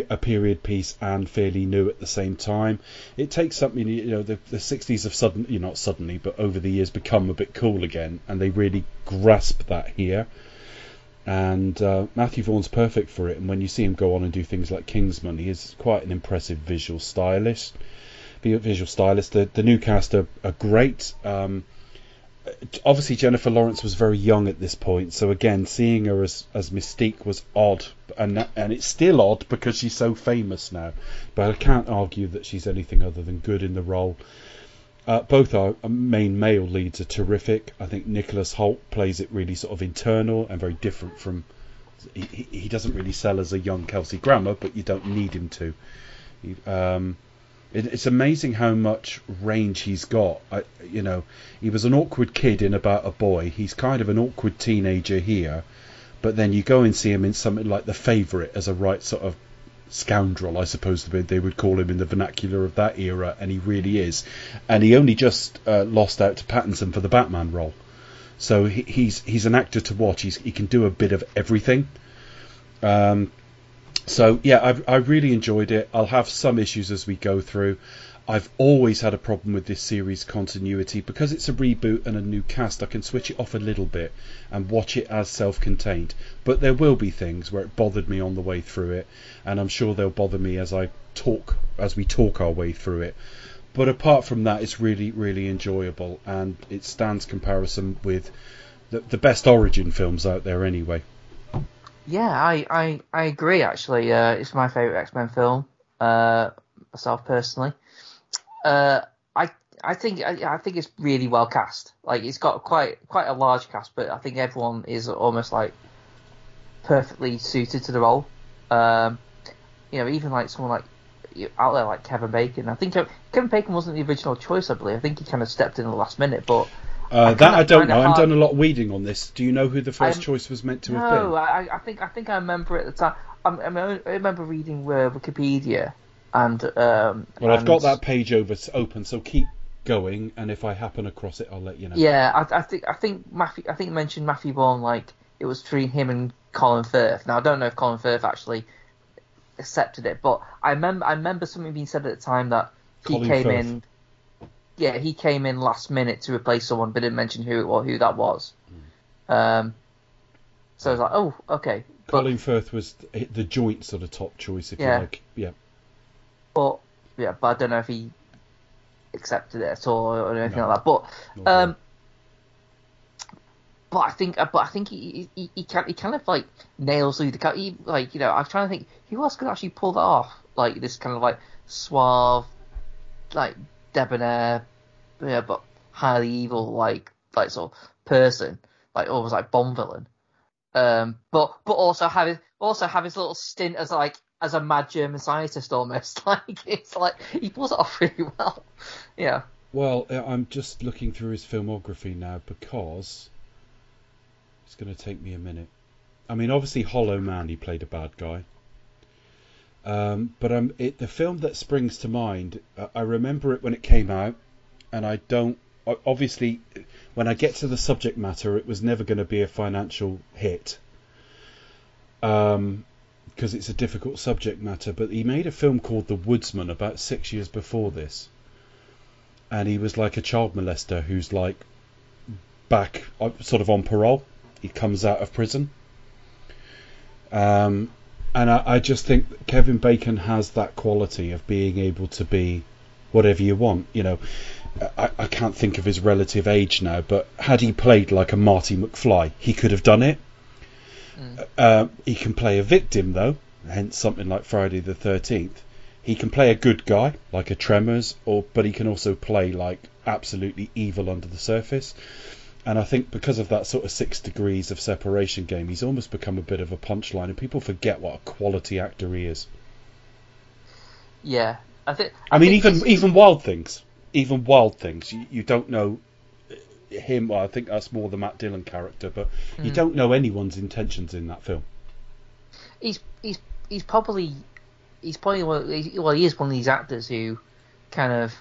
a period piece and fairly new at the same time. It takes something, you know, the, the 60s have suddenly, not suddenly, but over the years become a bit cool again, and they really grasp that here. And uh, Matthew Vaughn's perfect for it. And when you see him go on and do things like Kingsman, he is quite an impressive visual stylist. Visual stylist. The, the new cast are, are great. Um, obviously Jennifer Lawrence was very young at this point, so again, seeing her as as Mystique was odd, and and it's still odd because she's so famous now. But I can't argue that she's anything other than good in the role. Uh, both our main male leads are terrific. I think Nicholas Hoult plays it really sort of internal and very different from. He, he doesn't really sell as a young Kelsey Grammer, but you don't need him to. Um, it, it's amazing how much range he's got. I, you know, he was an awkward kid in About a Boy. He's kind of an awkward teenager here, but then you go and see him in something like The Favourite as a right sort of scoundrel, I suppose they would call him in the vernacular of that era, and he really is. And he only just uh, lost out to Pattinson for the Batman role, so he, he's he's an actor to watch. He's, he can do a bit of everything. Um, so yeah, I, I really enjoyed it. I'll have some issues as we go through. I've always had a problem with this series continuity because it's a reboot and a new cast. I can switch it off a little bit and watch it as self-contained. But there will be things where it bothered me on the way through it, and I'm sure they'll bother me as I talk as we talk our way through it. But apart from that, it's really really enjoyable and it stands comparison with the, the best origin films out there anyway. Yeah, I, I, I agree. Actually, uh, it's my favorite X Men film. Uh, myself personally, uh, I I think I, I, think it's really well cast. Like it's got quite quite a large cast, but I think everyone is almost like perfectly suited to the role. Um, you know, even like someone like out there like Kevin Bacon. I think Kevin Bacon wasn't the original choice. I believe. I think he kind of stepped in the last minute, but uh, that I don't know. I've done a lot of weeding on this. Do you know who the 1st choice was meant to no, have been? No, I, I, think I think I remember at the time. I, I remember reading uh, Wikipedia, and um, well, I've got that page over open, so keep going. And if I happen across it, I'll let you know. Yeah, I, I think I think Matthew I think mentioned Matthew Vaughn like it was between him and Colin Firth. Now I don't know if Colin Firth actually accepted it, but I remember I remember something being said at the time that he Colin came Firth. in yeah, he came in last minute to replace someone, but didn't mention who or who that was. Um, so I was like, oh, okay. Colin but, Firth was the joint sort of top choice, if yeah. you like. Yeah. But yeah, but I don't know if he accepted it at all or anything no. like that. But um, but I think, but I think he he, he, can, he kind of like nails through the he, like you know I'm trying to think who else could actually pull that off like this kind of like suave like debonair, yeah, but highly evil, like like sort of person, like almost like bomb villain. Um, but but also have his also have his little stint as like as a mad German scientist almost. [LAUGHS] Like it's like he pulls it off really well. [LAUGHS] Yeah. Well, I'm just looking through his filmography now because it's going to take me a minute. I mean, obviously, Hollow Man, he played a bad guy. Um, but um, it, the film that springs to mind, I remember it when it came out, and I don't. Obviously, when I get to the subject matter, it was never going to be a financial hit, um, because it's a difficult subject matter. But he made a film called The Woodsman about six years before this, and he was like a child molester who's like back, uh, sort of on parole. He comes out of prison. Um, and I, I, just think Kevin Bacon has that quality of being able to be whatever you want. You know, I, I can't think of his relative age now, but had he played like a Marty McFly, he could have done it. Mm. Uh, he can play a victim though, hence something like Friday the Thirteenth. He can play a good guy like a Tremors, or but he can also play like absolutely evil under the surface. And I think because of that sort of six degrees of separation game, he's almost become a bit of a punchline, and people forget what a quality actor he is. Yeah, I think. I, I mean, think even he's... even Wild Things, even Wild Things, you, you don't know him. Well, I think that's more the Matt Dillon character, but mm. you don't know anyone's intentions in that film. He's he's he's probably he's probably well he is one of these actors who kind of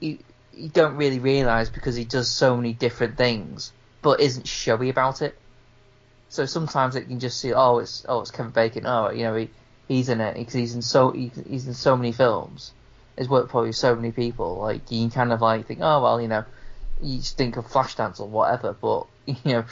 he, you don't really realize because he does so many different things, but isn't showy about it. So sometimes it can just see, oh, it's oh, it's Kevin Bacon. Oh, you know, he he's in it because he's in so he's, he's in so many films. He's worked for so many people. Like you can kind of like think, oh well, you know, you just think of Flashdance or whatever, but [LAUGHS] you know,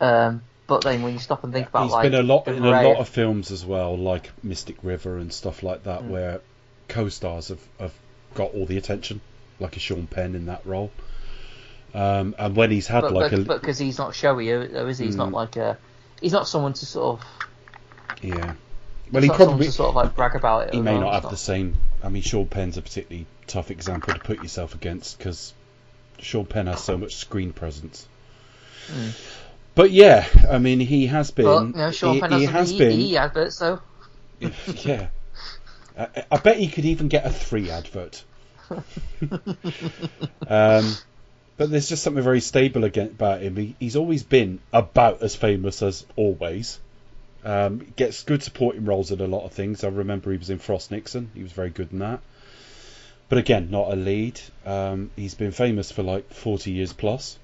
um, but then when you stop and think about He's like been a lot in a lot of- films as well, like Mystic River and stuff like that, where co-stars have, have got all the attention, like a Sean Penn in that role. Um, and when he's had but like but a because he's not showy, though, is he? He's not Mm. like a he's not someone to sort of yeah, well he probably sort of like brag about it. he may not have the same. I mean, Sean Penn's a particularly tough example to put yourself against because Sean Penn has so much screen presence. But yeah, I mean, he has been. But you know, Sean he, Penn he has, been. E adverts though. [LAUGHS] yeah. I, I bet he could even get a three advert. Um, but there's just something very stable again about him. He, he's always been about as famous as always. Um, gets good supporting roles in a lot of things. I remember he was in Frost Nixon. He was very good in that. But again, not a lead. Um, he's been famous for like 40 years plus.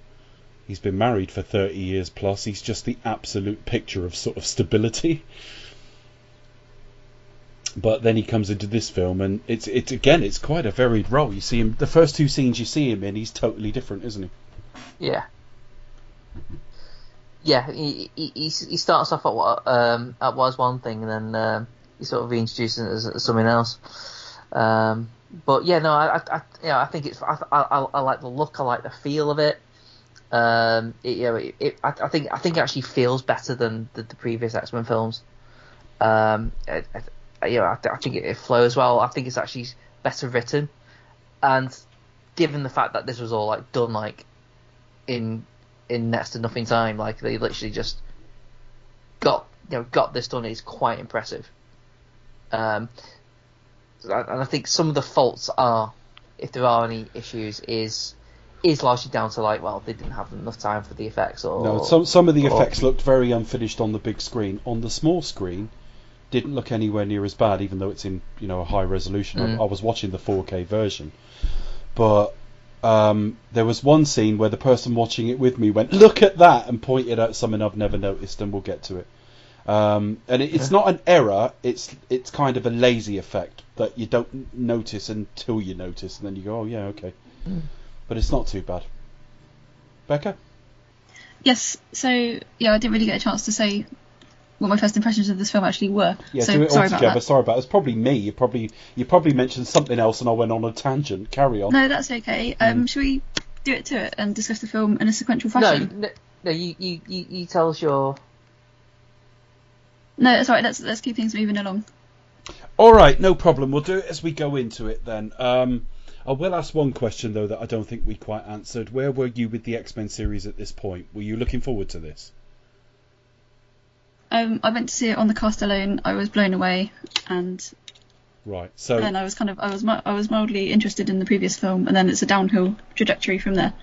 He's been married for 30 years plus. He's just the absolute picture of sort of stability [LAUGHS] but then he comes into this film and it's it's again it's quite a varied role you see him the first two scenes you see him in he's totally different isn't he Yeah. Yeah, he, he, he starts off at what um at was one thing and then um, he sort of reintroduces it as, something else. Um, but yeah, no, I, I, you know, I think it's I, I, I like the look, I like the feel of it. Um, it, you know, it, it, I, I think I think it actually feels better than the, the previous X Men films. Um, I, you know, I, I think it, it flows well. I think it's actually better written, and given the fact that this was all like done like in in next to nothing time, like they literally just got you know got this done is quite impressive. Um, and I think some of the faults are, if there are any issues, is is largely down to like well they didn't have enough time for the effects or no some some of the or- effects looked very unfinished on the big screen on the small screen didn't look anywhere near as bad even though it's in you know a high resolution. Mm. I, I was watching the 4k version. But um, there was one scene where the person watching it with me went look at that and pointed out something I've never noticed and we'll get to it. Um, and it, it's not an error. It's it's kind of a lazy effect that you don't notice until you notice and then you go oh yeah okay. But it's not too bad. Becca? Yes, so yeah, I didn't really get a chance to say what my first impressions of this film actually were. Yeah, so do it all sorry together. that. Sorry about it. It's probably me. You probably you probably mentioned something else and I went on a tangent. Carry on. No, that's okay. Um, Shall we do it to it and discuss the film in a sequential no, fashion? no, no you, you, you, you tell us your No, that's all right. Let's let's keep things moving along. All right, no problem. We'll do it as we go into it then. Um, I will ask one question though that I don't think we quite answered. Where were you with the X Men series at this point? Were you looking forward to this? Um, I went to see it on the cast alone. I was blown away, and Right. So then I was kind of I was I was mildly interested in the previous film, and then it's a downhill trajectory from there.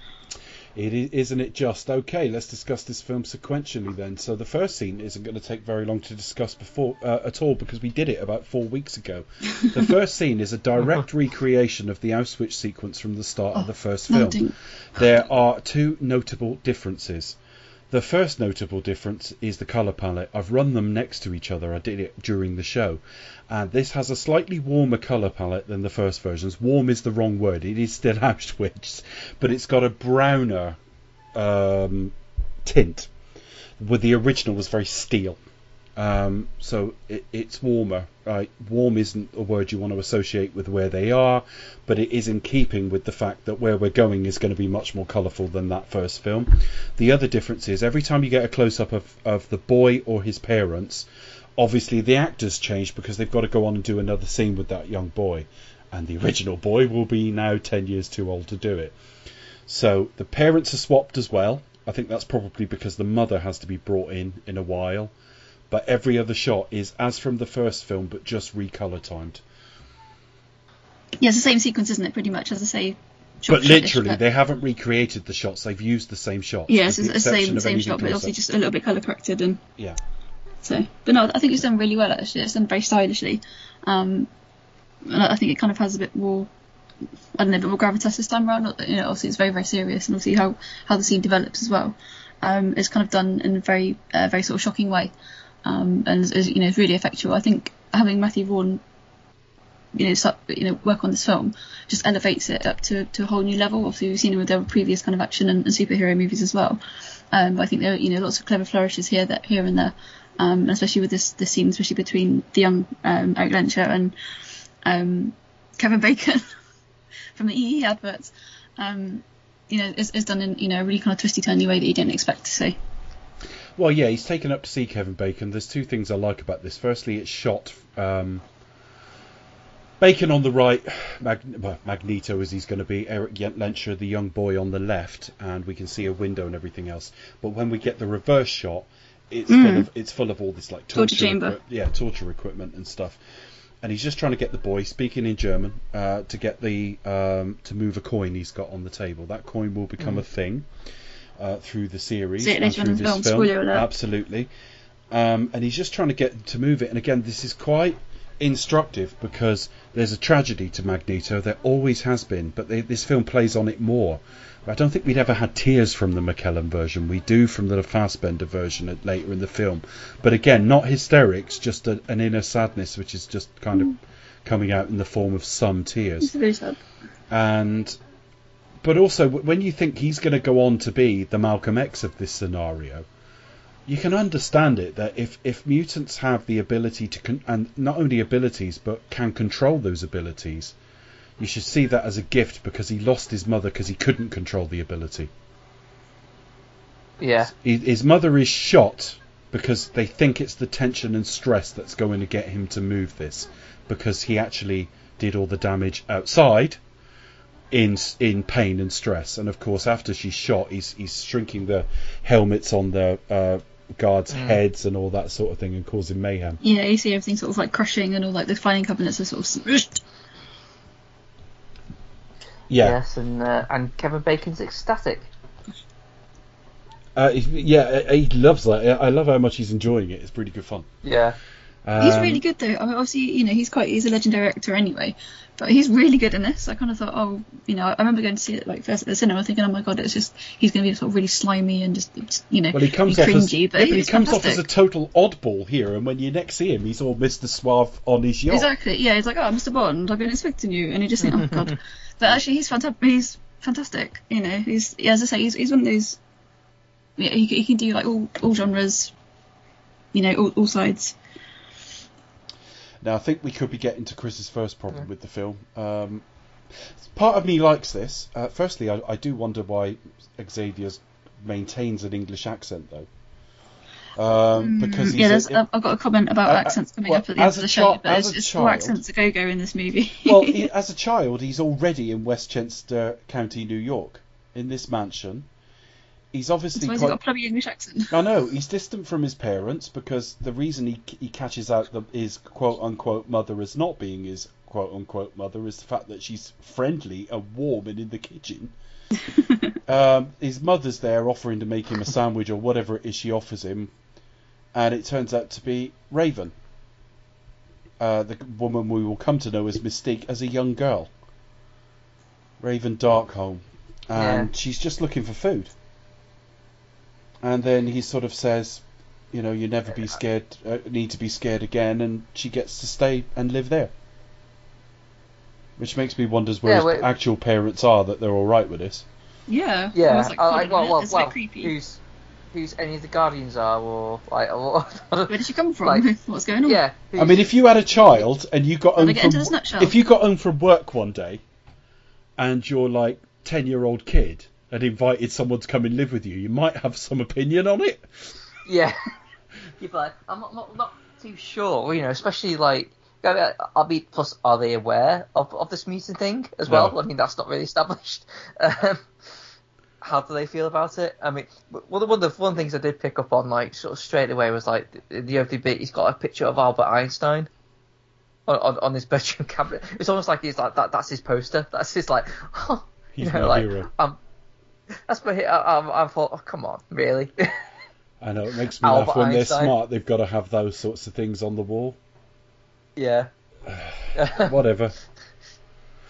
It is, isn't it just okay? Let's discuss this film sequentially then. So the first scene isn't going to take very long to discuss before uh, at all because we did it about four weeks ago. the [LAUGHS] first scene is a direct recreation of the Auschwitz sequence from the start of the first film. There are two notable differences. The first notable difference is the colour palette. I've run them next to each other. I did it during the show. And this has a slightly warmer colour palette than the first versions. Warm is the wrong word. It is still [LAUGHS] Auschwitz, but it's got a browner um, tint. With the original was very steel. Um, so it, it's warmer. Right? Warm isn't a word you want to associate with where they are, but it is in keeping with the fact that where we're going is going to be much more colourful than that first film. The other difference is every time you get a close up of, of the boy or his parents, obviously the actors change because they've got to go on and do another scene with that young boy, and the original boy will be now 10 years too old to do it. So the parents are swapped as well. I think that's probably because the mother has to be brought in in a while. But every other shot is as from the first film, but just recolor timed. Yeah, it's the same sequence, isn't it? Pretty much, as I say. shot But literally, but- they haven't recreated the shots. They've used the same shots. Yeah, with it's the same same shot, but obviously just a little bit colour corrected and Yeah. so. But no, I think it's done really well actually. It's done very stylishly. Um, and I think it kind of has a bit more. I don't know, a bit more gravitas this time around. You know, obviously it's very very serious, and obviously how how the scene develops as well. Um, is kind of done in a very uh, very sort of shocking way. Um, and is, you know really effectual. I think having Matthew Vaughn, you know, start, you know, work on this film just elevates it up to, to a whole new level. Obviously, we've seen him with their previous kind of action and, and superhero movies as well. Um, but I think there are you know lots of clever flourishes here that here and there, um, especially with this this scene, especially between the young um, Eric Lehnsherr and um, Kevin Bacon [LAUGHS] from the EE adverts. Um, you know, is done in you know a really kind of twisty turny way that you didn't expect to see. Well, yeah, he's taken up to see Kevin Bacon. There's two things I like about this. Firstly, it's shot. Um, Bacon on the right, Mag- Magneto as he's going to be, Eric Lehnsherr, the young boy on the left, and we can see a window and everything else. But when we get the reverse shot, it's full of it's full of all this like Torture torture, chamber. equi- yeah, torture equipment and stuff. And he's just trying to get the boy speaking in German uh, to get the um, to move a coin he's got on the table. That coin will become a thing uh, through the series See it and later on through this film, film. Absolutely. Um, and he's just trying to get to move it. And again, this is quite instructive because there's a tragedy to Magneto. There always has been, but they, this film plays on it more. I don't think we'd ever had tears from the McKellen version. We do from the Fassbender version at- later in the film. But again, not hysterics, just a, an inner sadness, which is just kind of coming out in the form of some tears It's very sad. and but also when you think he's going to go on to be the Malcolm X of this scenario, you can understand it that if if mutants have the ability to con- and not only abilities but can control those abilities, you should see that as a gift because he lost his mother because he couldn't control the ability. Yeah. His mother is shot because they think it's the tension and stress that's going to get him to move this because he actually did all the damage outside in in pain and stress and of course after she's shot he's he's shrinking the helmets on the uh, guards heads and all that sort of thing and causing mayhem Yeah, you see everything sort of like crushing and all like the filing cabinets are sort of smushed. yeah Yes, and uh, and Kevin Bacon's ecstatic. uh, yeah he loves that I love how much he's enjoying it it's pretty good fun Yeah. Um, he's really good though. I mean, obviously, you know, he's quite he's a legendary actor anyway, but he's really good in this. I kind of thought, oh, you know, I remember going to see it like first at the cinema, thinking, oh my god, it's just he's going to be sort of really slimy and just, just, you know, Well, he comes off as, cringy, yeah, but, but he comes off as a total oddball here, and when you next see him, he's all Mr. Suave on his yacht. Exactly. Yeah, he's like, oh, Mr. Bond, I've been expecting you, and you just think, oh my god. [LAUGHS] But actually, he's fantastic. He's fantastic. You know, he's yeah, as I say, he's he's one of those. Yeah, he, he can do like all all genres. You know, all, all sides. Now, I think we could be getting to Chris's first problem with the film. Um, part of me likes this. Uh, firstly, I, I do wonder why Xavier maintains an English accent, though. Um, because he's yeah, there's, I've got a comment about uh, uh, accents coming well, up at the end of the show, chi- but it's, a it's all accents a go go in this movie. well, he, [LAUGHS] as a child, he's already in Westchester County, New York, in this mansion. He's obviously why he's got a bloody English accent. [LAUGHS] I know he's distant from his parents because the reason he he catches out the, his quote unquote mother as not being his quote unquote mother is the fact that she's friendly and warm and in the kitchen. [LAUGHS] um, his mother's there offering to make him a sandwich or whatever it is she offers him, and it turns out to be Raven, uh, the woman we will come to know as Mystique as a young girl. Raven Darkholme, and Yeah. she's just looking for food. And then he sort of says, you know, you never be scared, uh, need to be scared again, and she gets to stay and live there. Which makes me wonder where Yeah, his well- actual parents are that they're all right with this. Yeah. I Yeah. was like, I- hold I- on a well, well, it's a bit well. Who's who's any of the Guardians are, or like, or, [LAUGHS] Where did she come from? Like- [LAUGHS] What's going on? yeah. I mean, if you had a child and you got home from into this nutshell. if you got home from work one day, and you're like ten year old kid and invited someone to come and live with you, you might have some opinion on it. Yeah. [LAUGHS] You'd be like, I'm not, not, not too sure, you know, especially like, I'll be, plus, are they aware of, of this mutant thing as well? No. I mean, that's not really established. [LAUGHS] Um, how do they feel about it? I mean, one of, one of the one things I did pick up on, like, sort of straight away was like, the, the opening bit, he's got a picture of Albert Einstein. On, on, on his bedroom [LAUGHS] cabinet, it's almost like he's like that. That's his poster. That's his like, He's you know, my like hero. um, that's my. I, I, I thought, oh, come on, really? I know it makes me Albert laugh when they're smart. They've got to have those sorts of things on the wall. yeah. [SIGHS] Whatever.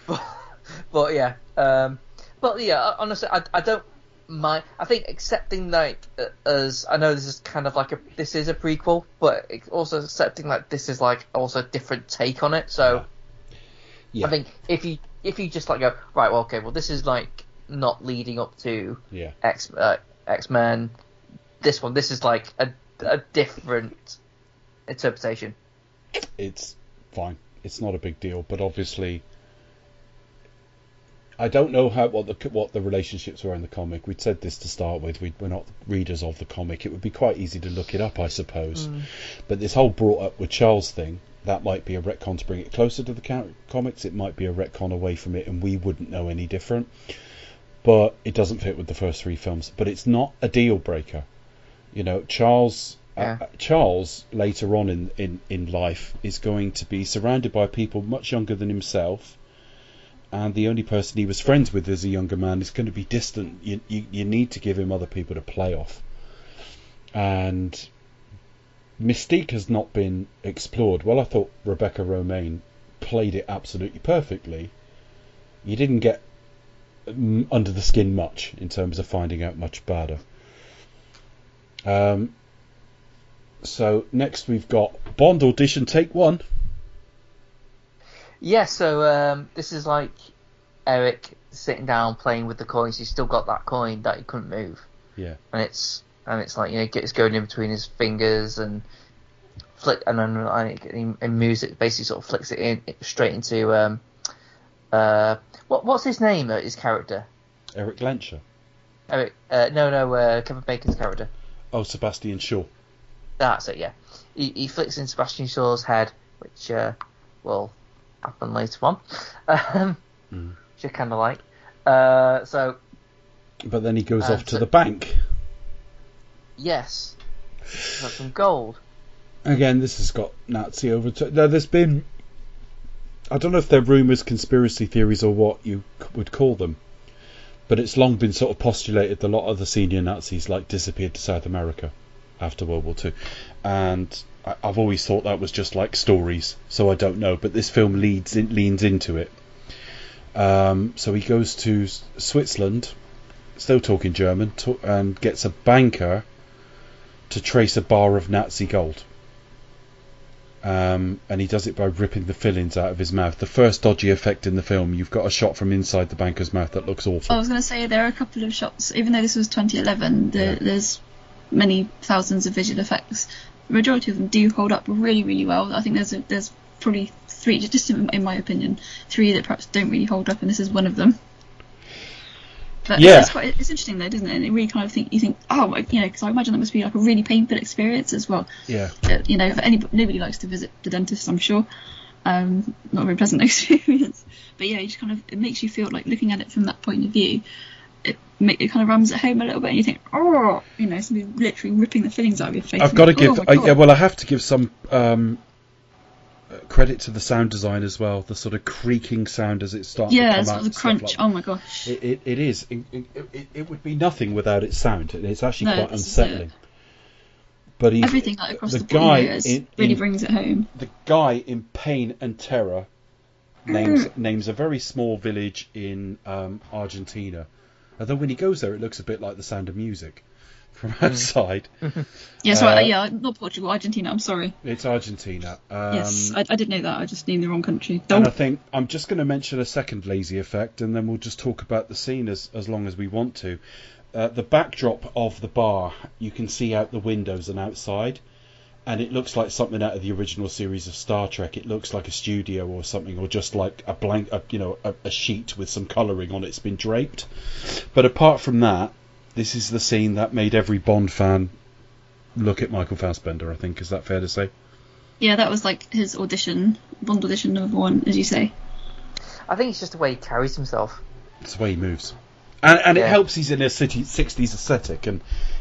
[LAUGHS] but yeah, um, but yeah, honestly, I, I don't my I think accepting like as I know this is kind of like a this is a prequel, but also accepting that this is like also a different take on it. So Yeah. I think if you if you just like go right, well, okay, well this is like not leading up to Yeah. X uh, X Men. This one, this is like a a different interpretation. it's fine. It's not a big deal, but obviously, I don't know how what the what the relationships were in the comic. We'd said this to start with. We, we're not readers of the comic. It would be quite easy to look it up, I suppose. But this whole brought up with Charles thing that might be a retcon to bring it closer to the comics. It might be a retcon away from it, and we wouldn't know any different. But it doesn't fit with the first three films. But it's not a deal breaker. You know, Charles Yeah. uh, Charles later on in, in, in life is going to be surrounded by people much younger than himself, and the only person he was friends with as a younger man is going to be distant. You, you, you need to give him other people to play off. And Mystique has not been explored. Well, I thought Rebecca Romijn played it absolutely perfectly. You didn't get under the skin much in terms of finding out much about her. Um, so next we've got Bond audition take one. Yeah, so um, this is like Eric sitting down playing with the coins. He's still got that coin that he couldn't move, Yeah. and it's and it's like you know it's going in between his fingers and flick, and then like, and moves it basically sort of flicks it in straight into um uh what what's his name? uh, His character Eric Lehnsherr. Eric? Uh, no, no, uh, Kevin Bacon's character. Oh, Sebastian Shaw. That's it. Yeah, he he flicks in Sebastian Shaw's head, which uh, will happen later on. [LAUGHS] Um, Mm. Which I kind of like. Uh, so But then he goes off to so- the bank. yes, got some gold. Again, this has got Nazi over. Now, there's been. I don't know if they're rumours, conspiracy theories, or what you would call them. But it's long been sort of postulated that a lot of the senior Nazis like disappeared to South America after World War Two, and I, I've always thought that was just like stories. So I don't know, but this film leads leans into it. Um, so he goes to Switzerland, still talking German, to, and gets a banker to trace a bar of Nazi gold. Um, and he does it by ripping the fillings out of his mouth. The first dodgy effect in the film, you've got a shot from inside the banker's mouth that looks awful. I was going to say there are a couple of shots, even though this was 2011, the, Yeah. there's many thousands of visual effects. The majority of them do hold up really, really well. I think there's a, there's probably three, just in, in my opinion, three that perhaps don't really hold up, and this is one of them. But Yeah. it's quite it's interesting though, doesn't it? And it really kind of think you think, oh, like, you know, because I imagine that must be like a really painful experience as well. Yeah. Uh, you know, for any nobody likes to visit the dentist, I'm sure. Um, not a very pleasant [LAUGHS] experience. But yeah, it just kind of it makes you feel like looking at it from that point of view. It make, it kind of rams it home a little bit, and you think, oh, you know, somebody literally ripping the fillings out of your face. I've got to you think, give. oh I, yeah, well, I have to give some um, credit to the sound design as well. The sort of creaking sound as it starts to yeah, it's out. sort of the crunch. like oh my gosh. It, it, it is. It, it, it, would be nothing without its sound. It's actually No, quite this is it. unsettling. But Everything like across the the, guy in- really in- brings it home. the guy in pain and terror names names a very small village in um, Argentina. Although when he goes there, it looks a bit like the Sound of Music from outside. [LAUGHS] Yeah, so Uh, yeah, not Portugal, Argentina. I'm sorry. It's Argentina. Um, yes, I, I did know that. I just named the wrong country. And I think I'm just going to mention a second lazy effect, and then we'll just talk about the scene as, as long as we want to. Uh, the backdrop of the bar, you can see out the windows and outside, and it looks like something out of the original series of Star Trek. It looks like a studio or something, or just like a blank, a, you know, a, a sheet with some colouring on it. It's been draped. But apart from that, this is the scene that made every Bond fan look at Michael Fassbender. I think is that fair to say? Yeah, that was like his audition, Bond audition number one, as you say. I think it's just the way he carries himself. It's the way he moves. And, and it helps he's in a city, 60s aesthetic. And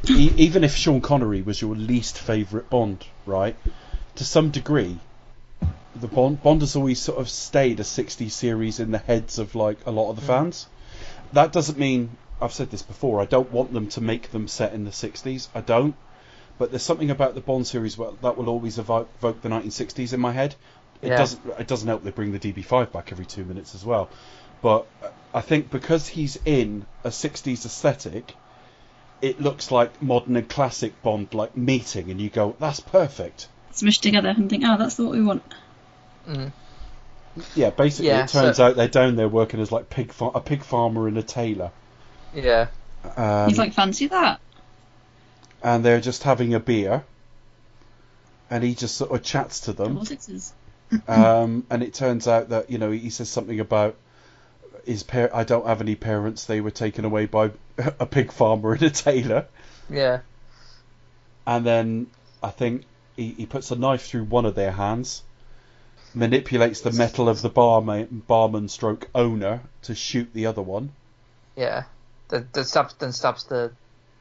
e- even if Sean Connery was your least favourite Bond, right, to some degree, the Bond, Bond has always sort of stayed a 60s series in the heads of like a lot of the mm. fans. That doesn't mean, I've said this before, I don't want them to make them set in the 60s. I don't. But there's something about the Bond series that will always evoke, evoke the 1960s in my head. It Yeah. doesn't. It doesn't help they bring the DB5 back every two minutes as well. But uh, I think because he's in a 60s aesthetic, it looks like modern and classic Bond like meeting, and you go, "That's perfect." Smushed together and think, oh, that's what we want. Mm. Yeah, basically, Yeah, it turns so- out they're down there working as like pig far- a pig farmer and a tailor, Yeah. um, He's like, fancy that. and they're just having a beer, and he just sort of chats to them. [LAUGHS] Um, and it turns out that you know he says something about his par- I don't have any parents. They were taken away by [LAUGHS] a pig farmer and a tailor. Yeah. And then I think he, he puts a knife through one of their hands, manipulates the metal of the barman, barman stroke owner to shoot the other one. Yeah. Then, then stabs then stabs the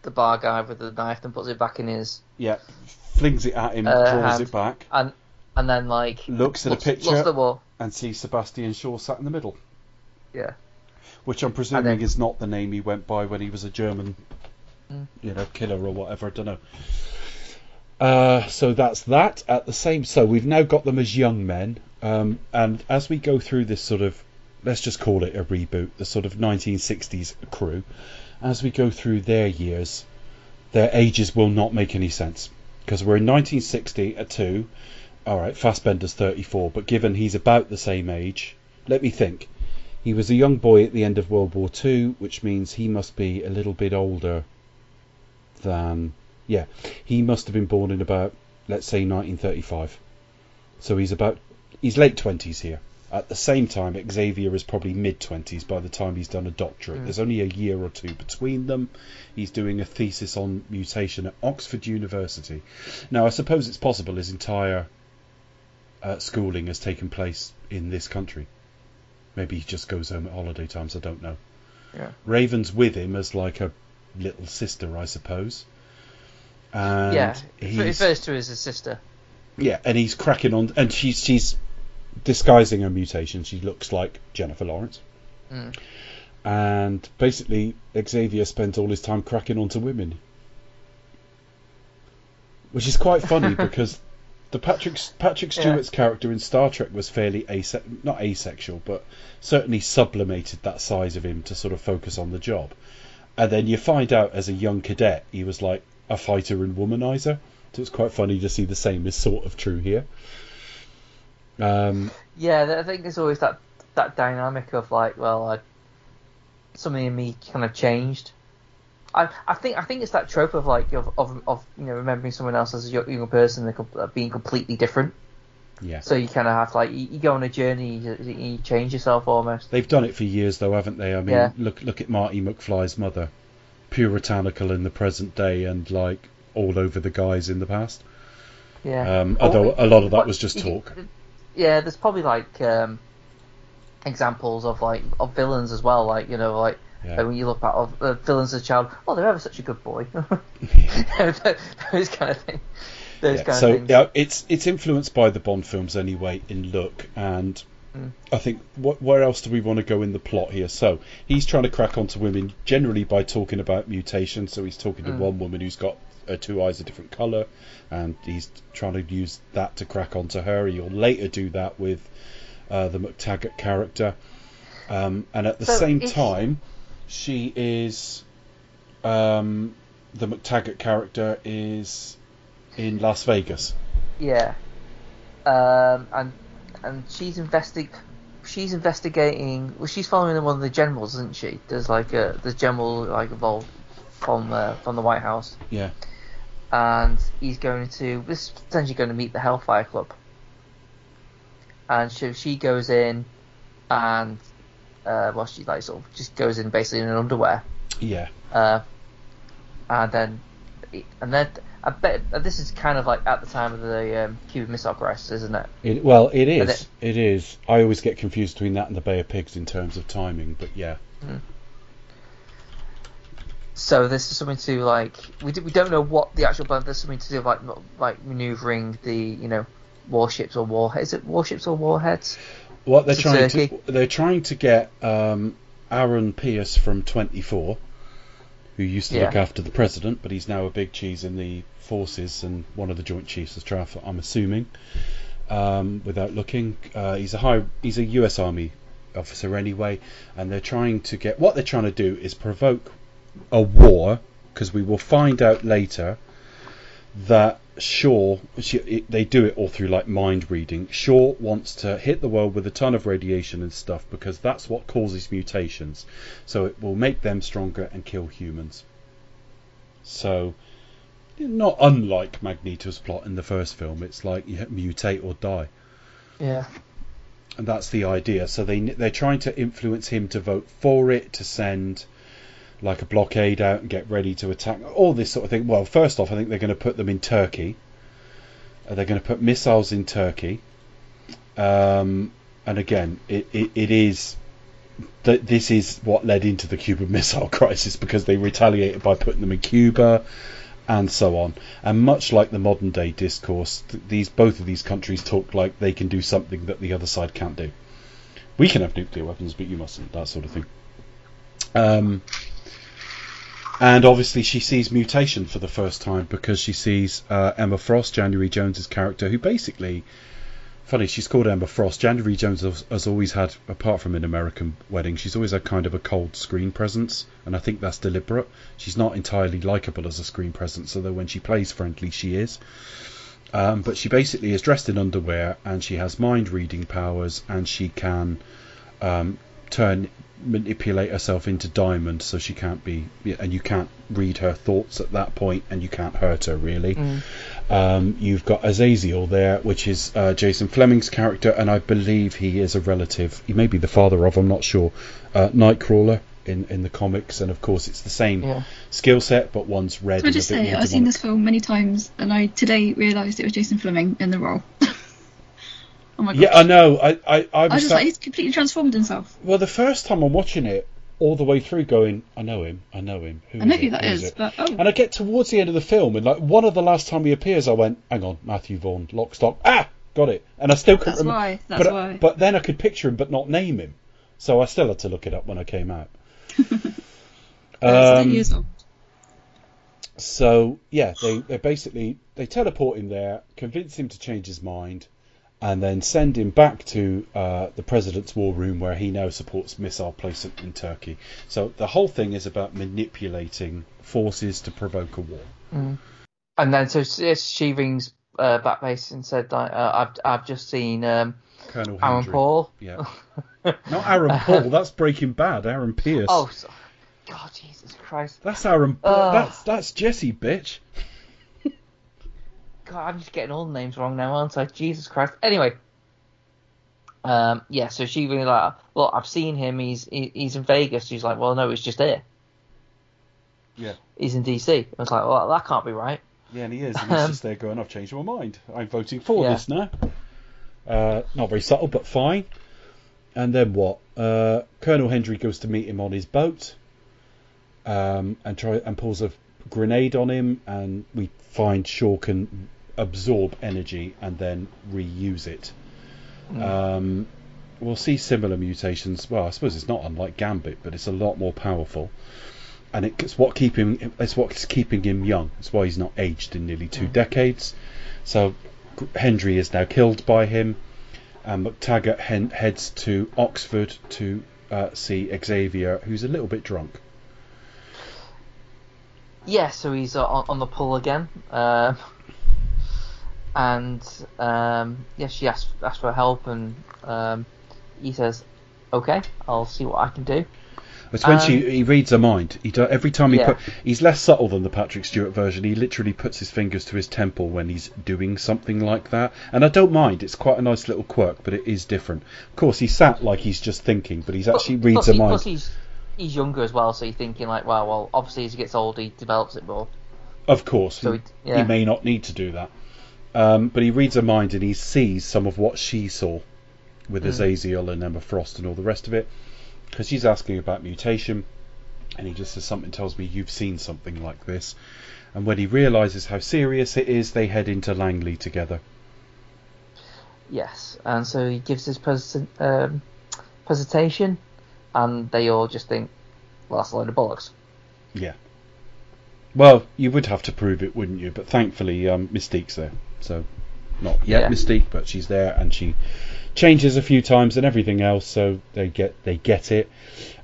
the bar guy with the knife, then puts it back in his Yeah, flings it at him, Uh, draws hand. it back, and and then like looks at looks, a picture, looks at the wall. and sees Sebastian Shaw sat in the middle. Yeah. Which I'm presuming then- is not the name he went by when he was a German, Mm. you know, killer or whatever. I don't know. Uh, so that's that. At the same, so we've now got them as young men, um, and as we go through this sort of, let's just call it a reboot, the sort of 1960s crew, as we go through their years, their ages will not make any sense because we're in 1960 at two. All right, Fassbender's 34, but given he's about the same age, let me think. He was a young boy at the end of World War Two, which means he must be a little bit older than. Yeah, he must have been born in about, let's say, 1935. So he's about. He's late 20s here. At the same time, Xavier is probably mid 20s by the time he's done a doctorate. There's only a year or two between them. He's doing a thesis on mutation at Oxford University. Now, I suppose it's possible his entire uh, schooling has taken place in this country. Maybe he just goes home at holiday times. I don't know. Yeah. Raven's with him as like a little sister, I suppose. And yeah. he's, Refers to her as a sister. yeah, and he's cracking on, and she's she's disguising her mutation. She looks like Jennifer Lawrence. Mm. And basically, Xavier spends all his time cracking onto women, which is quite funny [LAUGHS] because the Patrick Patrick Yeah. Stewart's character in Star Trek was fairly ase- not asexual, but certainly sublimated that size of him to sort of focus on the job. And then you find out as a young cadet, he was like a fighter and womanizer. So it's quite funny to see the same is sort of true here. Um, Yeah, I think there's always that that dynamic of like, well, I, something in me kind of changed. I, I think I think it's that trope of like of, of, of you know remembering someone else as a yo- younger person and being completely different. yeah. So you kind of have to, like you, you go on a journey, you, you change yourself almost. They've done it for years, though, haven't they? I mean, Yeah. look look at Marty McFly's mother, puritanical in the present day and like all over the guys in the past. Yeah. Um, although a lot of that was just talk. Yeah, there's probably like um, examples of like of villains as well. Like you know, like Yeah. when you look at of uh, villains as a child, oh, they're ever such a good boy. [LAUGHS] [LAUGHS] Those kind of things. Those Yeah, kind so of yeah, it's it's influenced by the Bond films anyway in look, and Mm. I think what where else do we want to go in the plot here? So he's trying to crack onto women generally by talking about mutation. So he's talking to Mm. one woman who's got her two eyes a different color, and he's trying to use that to crack onto her. He'll later do that with uh, the MacTaggert character, um, and at the So same time, she is um, the MacTaggert character is in Las Vegas. Yeah. Um, and and she's investig she's investigating. Well, she's following one of the generals, isn't she? There's like a the general like involved from uh, from the White House, Yeah. And he's going to this is potentially going to meet the Hellfire Club. And so she goes in, and uh, well, she like sort of just goes in basically in an underwear. Yeah. Uh, and then, and then I bet uh, this is kind of like at the time of the um, Cuban Missile Crisis, isn't it? It, well, It, it is. I always get confused between that and the Bay of Pigs in terms of timing, but yeah. So this is something to like we do, we don't know what the actual plan. There's something to do like like maneuvering the you know warships or war is it warships or warheads? What they're To trying Turkey. to they're trying to get um, Aaron Pierce from 24, who used to Yeah. look after the president, but he's now a big cheese in the forces and one of the Joint Chiefs of Staff. I'm assuming, um, without looking, uh, he's a high he's a U.S. Army officer anyway, and they're trying to get what they're trying to do is provoke a war because we will find out later that Shaw, she, it, they do it all through like mind reading. Shaw wants to hit the world with a ton of radiation and stuff because that's what causes mutations. So it will make them stronger and kill humans. So, not unlike Magneto's plot in the first film, it's like you mutate or die Yeah. and that's the idea. So they they're trying to influence him to vote for it, to send like a blockade out and get ready to attack, all this sort of thing. Well, first off, I think they're going to put them in Turkey. Uh, they're going to put missiles in Turkey, um, and again, it, it, it is that this is what led into the Cuban [LAUGHS] Missile Crisis because they retaliated by putting them in Cuba and so on. And much like the modern day discourse, th- these both of these countries talk like they can do something that the other side can't do. We can have nuclear weapons, but you mustn't. That sort of thing. Um, and obviously, she sees mutation for the first time because she sees uh, Emma Frost, January Jones's character, who basically, funny, she's called Emma Frost. January Jones has, has always had, apart from in American Wedding, she's always had kind of a cold screen presence, and I think that's deliberate. She's not entirely likable as a screen presence, although when she plays friendly, she is. Um, but she basically is dressed in underwear, and she has mind reading powers, and she can um, turn manipulate herself into diamond so she can't be and you can't read her thoughts at that point and you can't hurt her really. Um, you've got Azazel there which is uh, Jason Flemyng's character and I believe he is a relative. He may be the father of I'm not sure. Uh, Nightcrawler in, in the comics and of course it's the same Yeah. skill set but one's red Can I just say, I've seen this film many times, and I today realised it was Jason Flemyng in the role. [LAUGHS] oh my god! yeah I know I, I, I I was was just sat- like, he's completely transformed himself. well the first time I'm watching it all the way through going I know him I know him who I know is who it? that Who is, it? but oh, And I get towards the end of the film, and like one of the last time he appears, I went, "Hang on, Matthew Vaughn, lock, stock, ah, got it." And I still couldn't That's remember. why, that's but, why. But then I could picture him, but not name him. So I still had to look it up when I came out. [LAUGHS] Um, years old. so yeah, they, they basically they teleport him there, convince him to change his mind, and then send him back to uh, the president's war room where he now supports missile placement in Turkey. So the whole thing is about manipulating forces to provoke a war. And then so she rings uh, back base and said, uh, "I've I've just seen um, Colonel Aaron Hendry. Paul." Yeah. [LAUGHS] Not Aaron Paul. That's Breaking Bad. Aaron Pierce. Oh, so, God, Jesus Christ! that's Aaron. That's that's Jesse, bitch. God, I'm just getting all the names wrong now, aren't I? Jesus Christ. Anyway, um, yeah. So she really like, look, I've seen him. He's he, he's in Vegas. She's like, well, no, he's just here. Yeah. He's in DC. I was like, well, that can't be right. Yeah, and he is. And [LAUGHS] he's Um, just there going, I've changed my mind. I'm voting for Yeah. this now. Uh, not very subtle, but fine. And then what? Uh, Colonel Hendry goes to meet him on his boat, um, and try and pulls a grenade on him, and we find Shaw can absorb energy and then reuse it. Um, we'll see similar mutations. Well, I suppose it's not unlike Gambit, but it's a lot more powerful. And it's what keeping it's what's keeping him young. It's why he's not aged in nearly two decades. So Hendry is now killed by him, and MacTaggert hen- heads to Oxford to uh, see Xavier, who's a little bit drunk. Yeah, so he's uh, on, on the pull again. Um, and um, yeah, she asks, asks for help, and um, he says, "Okay, I'll see what I can do." It's when Um, she he reads her mind. He do, every time he Yeah. put he's less subtle than the Patrick Stewart version. He literally puts his fingers to his temple when he's doing something like that, and I don't mind. It's quite a nice little quirk, but it is different. Of course, he sat like he's just thinking, but he's actually Plus- reads plus her he- mind. Plus, he's he's younger as well, so you're thinking like, well, well, obviously as he gets older, he develops it more. Of course, So he, yeah. he may not need to do that, um, but he reads her mind and he sees some of what she saw with Mm. Azazel and Emma Frost and all the rest of it, because she's asking about mutation, and he just says something tells me you've seen something like this, and when he realizes how serious it is, they head into Langley together. Yes, and so he gives his present, um, presentation, and they all just think, well, that's a load of bollocks. Yeah. Well, you would have to prove it, wouldn't you? But thankfully, um, Mystique's there, so not yet Yeah. Mystique, but she's there, and she changes a few times and everything else, so they get they get it.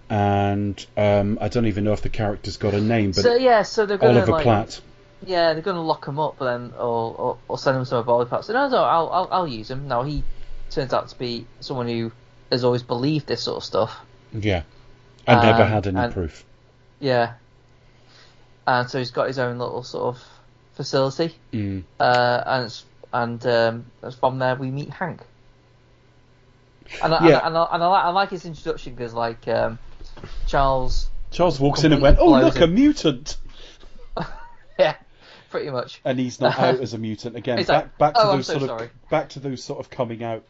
and um, I don't even know if the character's got a name, but so yeah, so they're gonna Oliver like, Platt. yeah, they're gonna lock him up, then or, or or send him some body parts. So, no, no, I'll, I'll I'll use him. Now he turns out to be someone who has always believed this sort of stuff. Yeah, and never Um, had any and- proof. Yeah, and so he's got his own little sort of facility, Mm. uh, and it's, and um, from there we meet Hank. And I, Yeah. and, I, and, I, and I, like, I like his introduction because like um, Charles, Charles walks in and went, "Oh, look, a mutant!" [LAUGHS] yeah, pretty much. and he's not out as a mutant again. He's back back to "Oh, those so sort sorry." of back to those sort of coming out.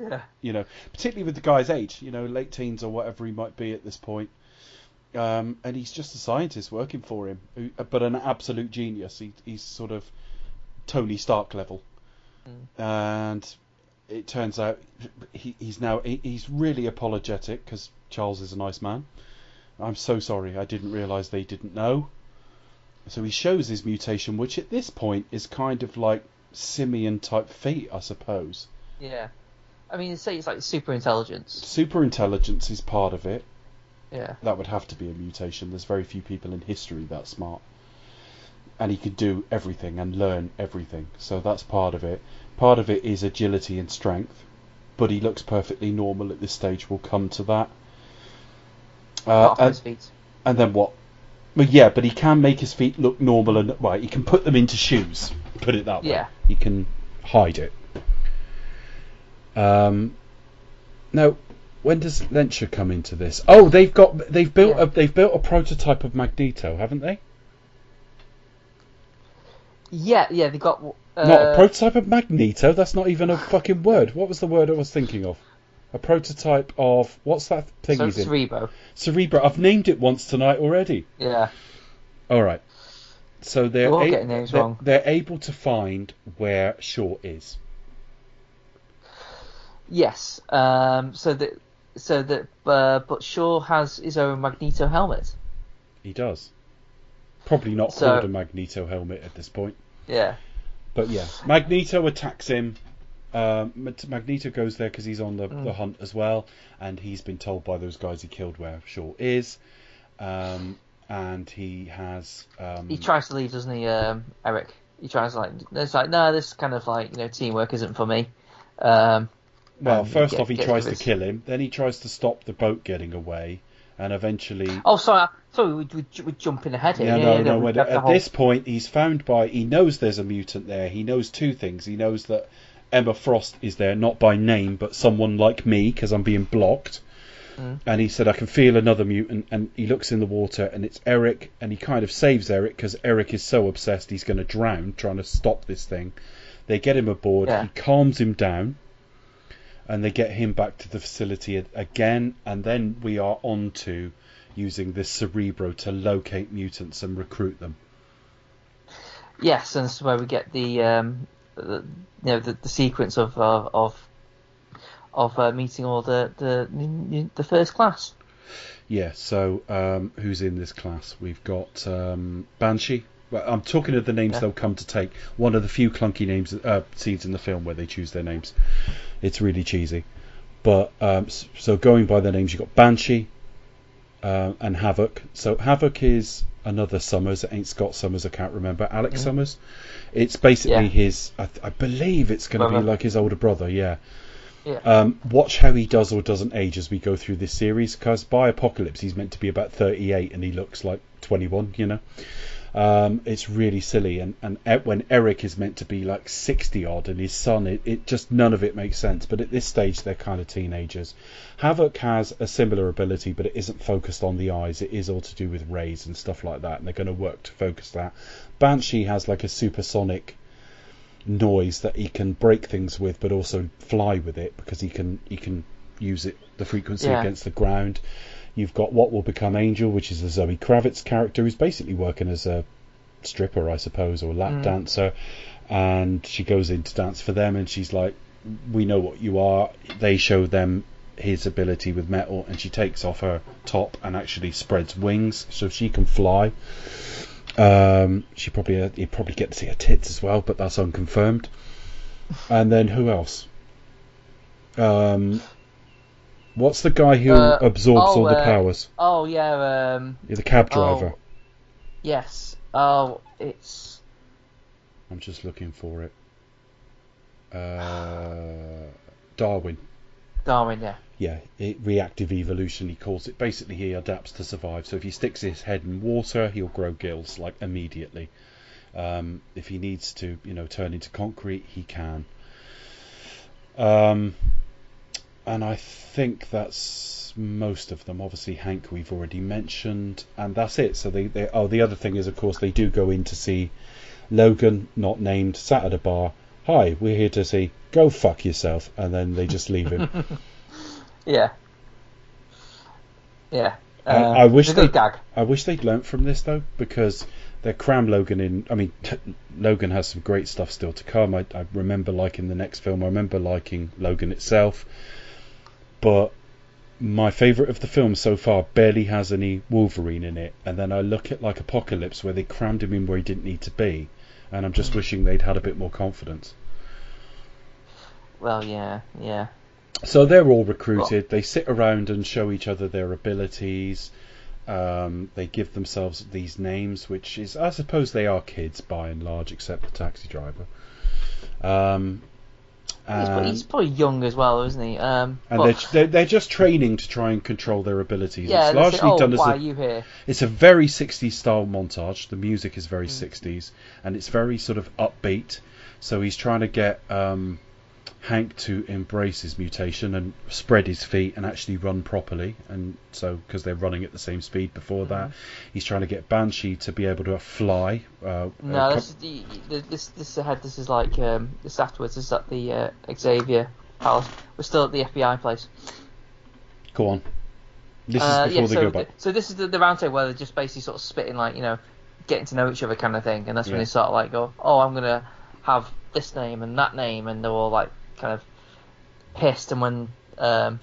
Yeah. You know, particularly with the guy's age, you know, late teens or whatever he might be at this point. Um, and he's just a scientist working for him, who, but an absolute genius. He, he's sort of Tony Stark level, and it turns out he, he's now he, he's really apologetic because Charles is a nice man. I'm so sorry, I didn't realise they didn't know. So he shows his mutation, which at this point is kind of like simian type feat, I suppose. Yeah. I mean, say it's like super intelligence. Super intelligence is part of it. Yeah. That would have to be a mutation. There's very few people in history that smart. And he can do everything and learn everything. So that's part of it. Part of it is agility and strength. But he looks perfectly normal at this stage. We'll come to that. Uh, and, his feet. and then what? Well, yeah, but he can make his feet look normal and right. He can put them into shoes. Put it that way. Yeah. He can hide it. Um. Now, when does Lehnsherr come into this? Oh, they've got they've built a they've built a prototype of Magneto, haven't they? Yeah, yeah, they got. Uh, not a prototype of Magneto. That's not even a fucking word. What was the word I was thinking of? A prototype of what's that thing so he's in? Cerebro. Cerebro. I've named it once tonight already. Yeah. All right. So they're We're a- getting names they're, wrong. they're able to find where Shaw is. Yes. Um. So that. So that. Uh, but Shaw has his own Magneto helmet. He does. Probably not So- called a Magneto helmet at this point. Yeah. But yeah, Magneto attacks him. Um, Magneto goes there because he's on the, Mm. the hunt as well, and he's been told by those guys he killed where Shaw is. Um, and he has. Um, He tries to leave, doesn't he, um, Eric? He tries like. It's like no, this kind of like you know teamwork isn't for me. Um. Well, and first get- off, he tries to kill him. Then he tries to stop the boat getting away, and eventually. Oh, sorry. Sorry, we, we, we're jumping ahead here. Yeah, Yeah, no, yeah, no. we when- at whole- this point, he's found by. He knows there's a mutant there. He knows two things. He knows that Emma Frost is there, not by name, but someone like me, because I'm being blocked. Mm. And he said, I can feel another mutant. And he looks in the water, and it's Eric. And he kind of saves Eric because Eric is so obsessed he's going to drown trying to stop this thing. They get him aboard. Yeah. He calms him down. And they get him back to the facility again. And then we are on to using this Cerebro to locate mutants and recruit them. Yes, and this is where we get the um, the, you know the, the sequence of uh, of of uh, meeting all the the the first class. Yeah, so um, who's in this class? We've got um, Banshee. Well, I'm talking of the names Yeah. they'll come to take. One of the few clunky names uh, scenes in the film where they choose their names. It's really cheesy. But um, so going by their names, you've got Banshee uh, and Havoc. So Havoc is another Summers. It ain't Scott Summers. I can't remember. Alex Summers. It's basically Yeah. his. I, th- I believe it's going to be like his older brother. Yeah. Yeah. Um, watch how he does or doesn't age as we go through this series, because by Apocalypse he's meant to be about 38 and he looks like 21. You know, um, it's really silly. And and when Eric is meant to be like 60 odd, and his son, it, it just none of it makes sense. But at this stage they're kind of teenagers. Havoc has a similar ability, but it isn't focused on the eyes. It is all to do with rays and stuff like that, and they're going to work to focus that. Banshee has like a supersonic noise that he can break things with, but also fly with it because he can he can use it the frequency Yeah. against the ground. You've got what will become Angel, which is a Zoe Kravitz character who's basically working as a stripper, I suppose, or lap Mm. dancer, and she goes in to dance for them, and she's like, "We know what you are." They show them his ability with metal, and she takes off her top and actually spreads wings so she can fly. Um, she probably uh, you probably get to see her tits as well, but that's unconfirmed. And then who else? Um, What's the guy who Uh, absorbs oh, all the uh, powers? Oh yeah. Um. You're the cab driver. Oh, yes. Oh, it's I'm just looking for it. Uh, Darwin. Darwin. Yeah. Yeah, it, reactive evolution, he calls it. Basically, he adapts to survive. So if he sticks his head in water, he'll grow gills like immediately. Um, if he needs to, you know, turn into concrete, he can. Um, and I think that's most of them. Obviously, Hank we've already mentioned, and that's it. So they, they oh, the other thing is, of course, they do go in to see Logan, not named, sat at a bar. Hi, we're here to see. Go fuck yourself, and then they just leave him. [LAUGHS] Yeah. Yeah. I- Um, I wish it's a good they- gag. I wish they'd learnt from this though, because they cram Logan in. I mean, [LAUGHS] Logan has some great stuff still to come. I, I remember liking the next film. I remember liking Logan itself, but my favourite of the film so far barely has any Wolverine in it. And then I look at like Apocalypse, where they crammed him in where he didn't need to be, and I'm just wishing they'd had a bit more confidence. Well, yeah, yeah. So they're all recruited. They sit around and show each other their abilities. Um, they give themselves these names, which is, I suppose, they are kids by and large, except the taxi driver. Um, He's, probably, he's probably young as well, isn't he? Um, and but- they're, they're just training to try and control their abilities. yeah, it's largely oh, done as why a are you here? it's a very 60s style montage. The music is Mm. very 60s, and it's very sort of upbeat. So he's trying to get um, Hank to embrace his mutation and spread his feet and actually run properly. And so, because they're running at the same speed before Mm-hmm. that, he's trying to get Banshee to be able to fly. Uh, No, this is the, the, this this ahead. This is like um, this afterwards. This is at the uh, Xavier Palace. We're still at the FBI place. go on. This Uh, is before yeah, they so, go back. th- so this is the, the round table where they're just basically sort of spitting like you know, getting to know each other kind of thing, and that's when Yeah. they sort of like go, oh, I'm gonna have this name and that name, and they're all like kind of pissed. And when um,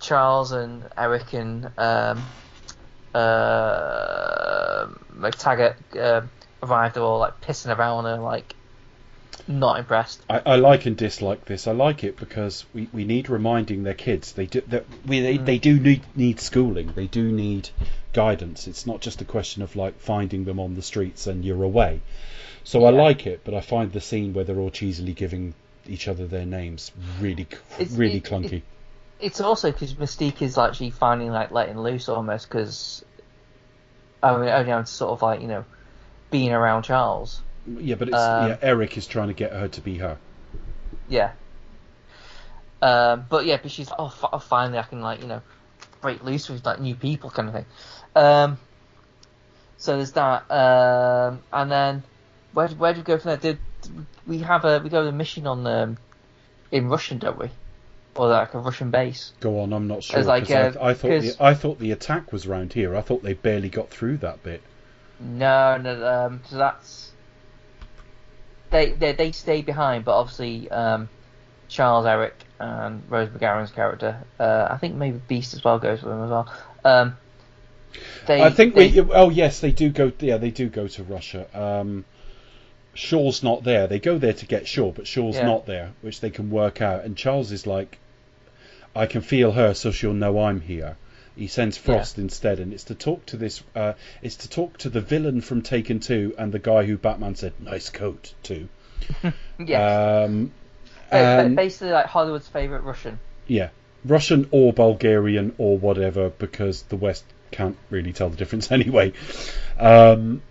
Charles and Eric and um, uh, MacTaggert uh, arrived, they're all like pissing around and like not impressed. I, I like and dislike this. I like it because we, we need reminding their kids they do that we they, Mm. they do need need schooling. They do need guidance. It's not just a question of like finding them on the streets and you're away. So I like it, but I find the scene where they're all cheesily giving each other their names really It's- really it- clunky. it- It's also because Mystique is actually finally like letting loose almost because I mean only to sort of like you know being around Charles. yeah, but it's um, yeah. Eric is trying to get her to be her. Yeah. Um, but yeah, but she's like, oh, f- oh, finally I can like you know break loose with like new people kind of thing. Um, so there's that, um, and then where where do we go from there? Did we have a we go a mission on um, in Russian, don't we? Or like a Russian base? Go on, I'm not sure. Like, uh, I, I thought the, I thought the attack was round here. I thought they barely got through that bit. No, no. Um, so that's they they they stay behind, but obviously um, Charles, Eric, and Rose McGowan's character. Uh, I think maybe Beast as well goes with them as well. Um, they, I think they, we. Oh yes, they do go. Yeah, they do go to Russia. Um, Shaw's not there. They go there to get Shaw, but Shaw's Yeah. not there, which they can work out. And Charles is like, I can feel her, so she'll know I'm here. He sends Frost instead, and it's to talk to this. Uh, it's to talk to the villain from Taken Two and the guy who Batman said nice coat to. [LAUGHS] yeah, Um, and- basically like Hollywood's favorite Russian. yeah, Russian or Bulgarian or whatever, because the West can't really tell the difference [LAUGHS] anyway. Um,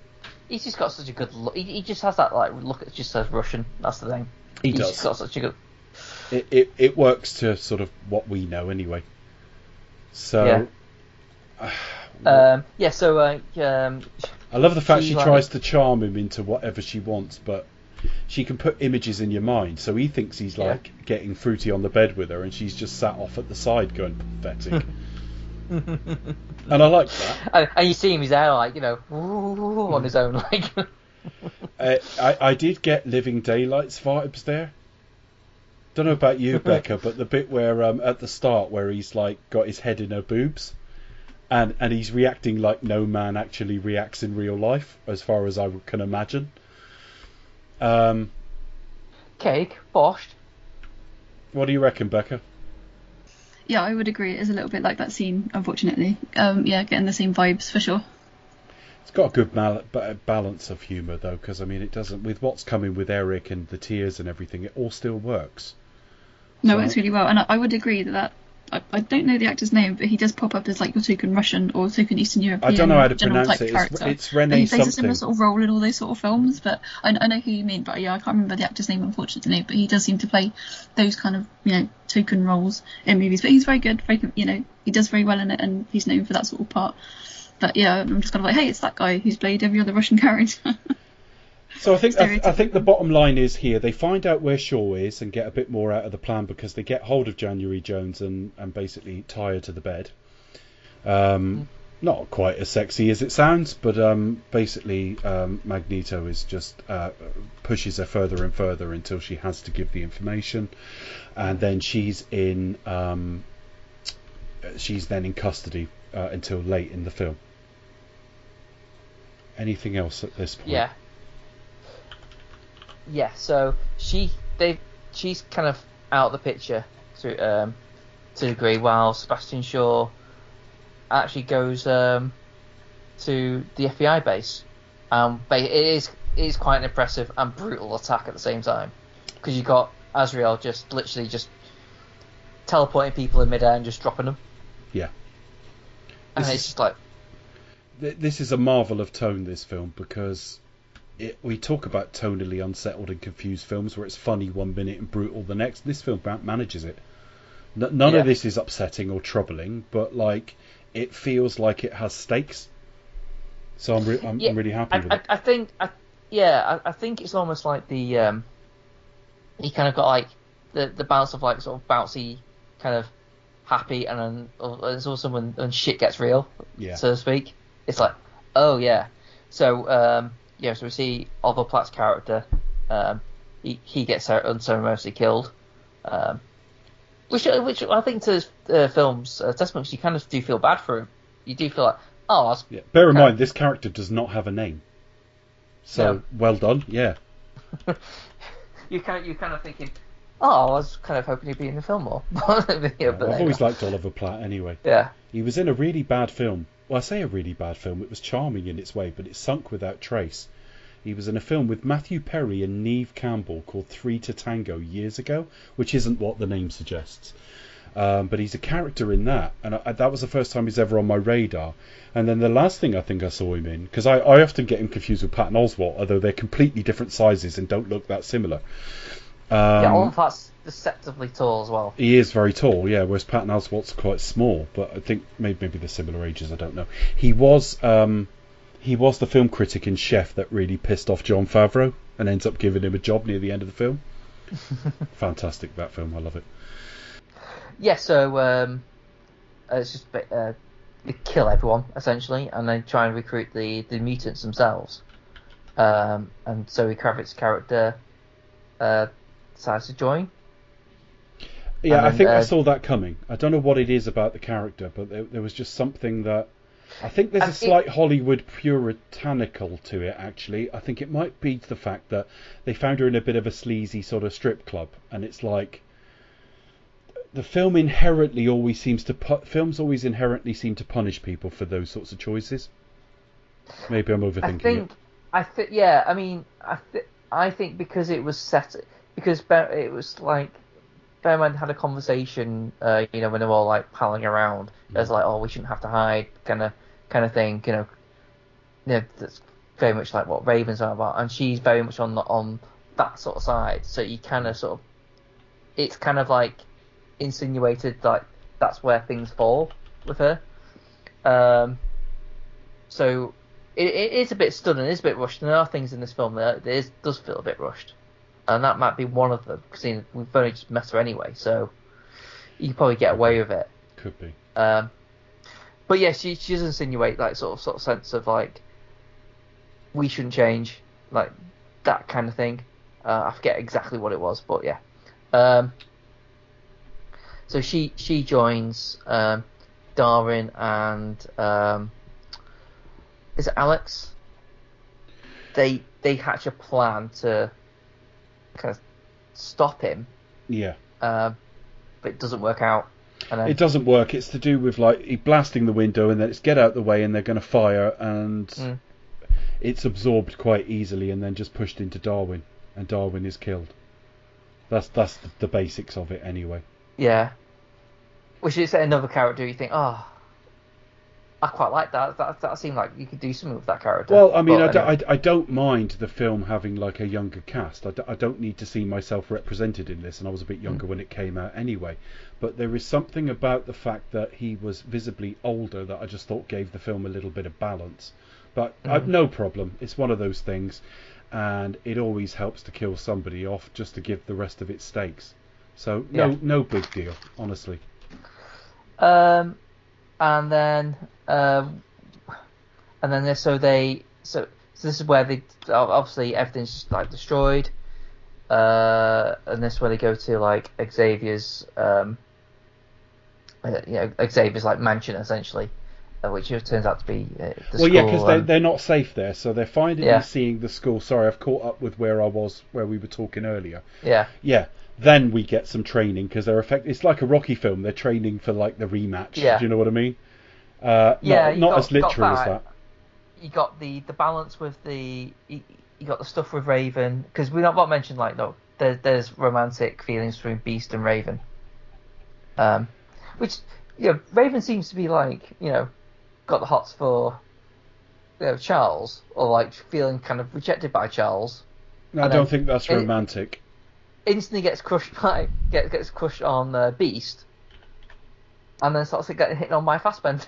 He's just got such a good look. He, he just has that like look It just says Russian. That's the thing. He He's does. got such a good. it, it, it works to sort of what we know anyway. So Yeah. Um, yeah. So uh, um, I love the fact she, she like- tries to charm him into whatever she wants, but she can put images in your mind. So he thinks he's Yeah. like getting fruity on the bed with her, and she's just sat off at the side going pathetic. [LAUGHS] and I like that. [LAUGHS] and, and you see him, he's there like you know on his own [LAUGHS] like. Uh, I, I did get Living Daylights vibes there. Don't know about you, [LAUGHS] Becca, but the bit where um, at the start where he's like got his head in her boobs, and and he's reacting like no man actually reacts in real life, as far as I can imagine. Um, Cake, borscht. what do you reckon, Becca? Yeah, I would agree. It is a little bit like that scene, unfortunately. Um, yeah, getting the same vibes for sure. It's got a good mal- ba- balance of humour though, because I mean, it doesn't with what's coming with Eric and the tears and everything. It all still works. No, So- it works really well, and I, I would agree that that. I, I don't know the actor's name, but he does pop up as like your token Russian or token Eastern European. I don't know how to general pronounce type it. It's, Character. it's But Rene he plays a similar sort of role in all those sort of films, but I, I know who you mean. But yeah, I can't remember the actor's name unfortunately. But he does seem to play those kind of you know token roles in movies. But he's very good. Very you know he does very well in it, and he's known for that sort of part. But yeah, I'm just kind of like, hey, it's that guy who's played every other Russian character. [LAUGHS] So I think I, I think the bottom line is here they find out where Shaw is and get a bit more out of the plan because they get hold of January Jones and, and basically tie her to the bed. Um, not quite as sexy as it sounds, but um, basically um, Magneto is just uh, pushes her further and further until she has to give the information, and then she's in um, she's then in custody uh, until late in the film. Anything else at this point? Yeah. Yeah. So she they she's kind of out of the picture to um to a degree, while Sebastian Shaw actually goes um to the FBI base. Um, but it is it is quite an impressive and brutal attack at the same time because you got Azrael just literally just teleporting people in midair and just dropping them, Yeah. and This it's is- just like Th- this is a marvel of tone this film because it, we talk about tonally unsettled and confused films where it's funny one minute and brutal the next this film manages it N- none Yeah. of this is upsetting or troubling but like it feels like it has stakes so i'm, re- I'm, Yeah, I'm really happy I, with I, it I think, I, yeah, I, I think it's almost like the um, you kind of got like the the bounce of like sort of bouncy, kind of happy, and then uh, there's also when, when shit gets real, Yeah. so to speak. It's like, oh yeah, so um, yeah, so we see Oliver Platt's character, um, he he gets unceremoniously killed, um, which which I think to the uh, film's uh, testament, you kind of do feel bad for him. You do feel like, oh, that's yeah. bear in mind this character does not have a name so No. well done yeah [LAUGHS] you kind of, you kind of thinking, oh, I was kind of hoping he'd be in the film more. [LAUGHS] yeah, i've always liked oliver platt anyway yeah, He was in a really bad film. Well, I say a really bad film. It was charming in its way, but it sunk without trace. He was in a film with Matthew Perry and Neve Campbell called Three to Tango years ago, which isn't what the name suggests. Um, but he's a character in that, and I, that was the first time he's ever on my radar. And then the last thing I think I saw him in, because I, I often get him confused with Patton Oswalt, although they're completely different sizes and don't look that similar. Um, yeah, Platt's deceptively tall as well. he is very tall, yeah, whereas Patton Oswalt's quite small, but I think maybe maybe they're similar ages. I don't know. He was um, he was the film critic in Chef that really pissed off Jon Favreau and ends up giving him a job near the end of the film. [LAUGHS] Fantastic that film, I love it. Yeah, so um, uh, it's just ba- uh, they kill everyone essentially, and then try and recruit the the mutants themselves. Um, and Zoe Kravitz's character uh, decides to join. Yeah, And I then, think I uh, saw that coming. I don't know what it is about the character, but there, there was just something that I think there's a it- slight Hollywood puritanical to it. Actually, I think it might be the fact that they found her in a bit of a sleazy sort of strip club, and it's like the film inherently always seems to pu- films always inherently seem to punish people for those sorts of choices. Maybe I'm overthinking I think, it. I think, yeah. I mean, I th- I think because it was set, because Be- it was like Bearman had a conversation, uh, you know, when they were all like palling around. It was like, oh, we shouldn't have to hide, kind of, kind of thing. You know, you know, that's very much like what Ravens are about, and she's very much on the, on that sort of side. So you kind of sort of, it's kind of like insinuated like that's where things fall with her. Um, so it, it is a bit stunning, it is a bit rushed. And there are things in this film that it is, does feel a bit rushed, and that might be one of them because we've only just met her anyway, so you probably get away with it. Could be. Um, but yeah, she she does insinuate like sort of sort of sense of like we shouldn't change, like that kind of thing. Uh, I forget exactly what it was, but yeah. Um, so she she joins um, Darwin and um, is it Alex? They they hatch a plan to kind of stop him, Yeah. uh, but it doesn't work out. And then, It doesn't work. It's to do with like he blasting the window and then it's get out the way and they're going to fire and Mm. it's absorbed quite easily and then just pushed into Darwin and Darwin is killed. That's that's the, the basics of it anyway. Yeah. Which is another character you think, oh, I quite like that. That that seemed like you could do something with that character. Well, I mean, But I, uh, don't, anyway. I, I don't mind the film having like a younger cast. I, d- I don't need to see myself represented in this, and I was a bit younger mm. when it came out anyway. But there is something about the fact that he was visibly older that I just thought gave the film a little bit of balance. But I've mm. no problem. It's one of those things, and it always helps to kill somebody off just to give the rest of it stakes. So no, Yeah. no big deal, honestly. Um, and then um, and then so they so so this is where they obviously everything's just like destroyed. Uh, and this is where they go to like Xavier's um, uh, you know Xavier's like mansion essentially, uh, which turns out to be uh, the well, yeah, school, because they're, um, they're not safe there, so they're finally Yeah. seeing the school. Sorry, I've caught up with where I was, where we were talking earlier. yeah Yeah, then we get some training because they're effect. It's like a Rocky film. They're training for like the rematch. Yeah. Do you know what I mean? Uh, Yeah, not, not got- as literal as that. you got the the balance with the you, you got the stuff with Raven because we not not mentioned like no there, there's romantic feelings between Beast and Raven, um, which you know Raven seems to be like you know got the hots for you know Charles or like feeling kind of rejected by Charles. No, I don't think that's romantic. Instantly gets crushed by gets gets crushed on uh, Beast, and then starts getting hit on by Fassbender.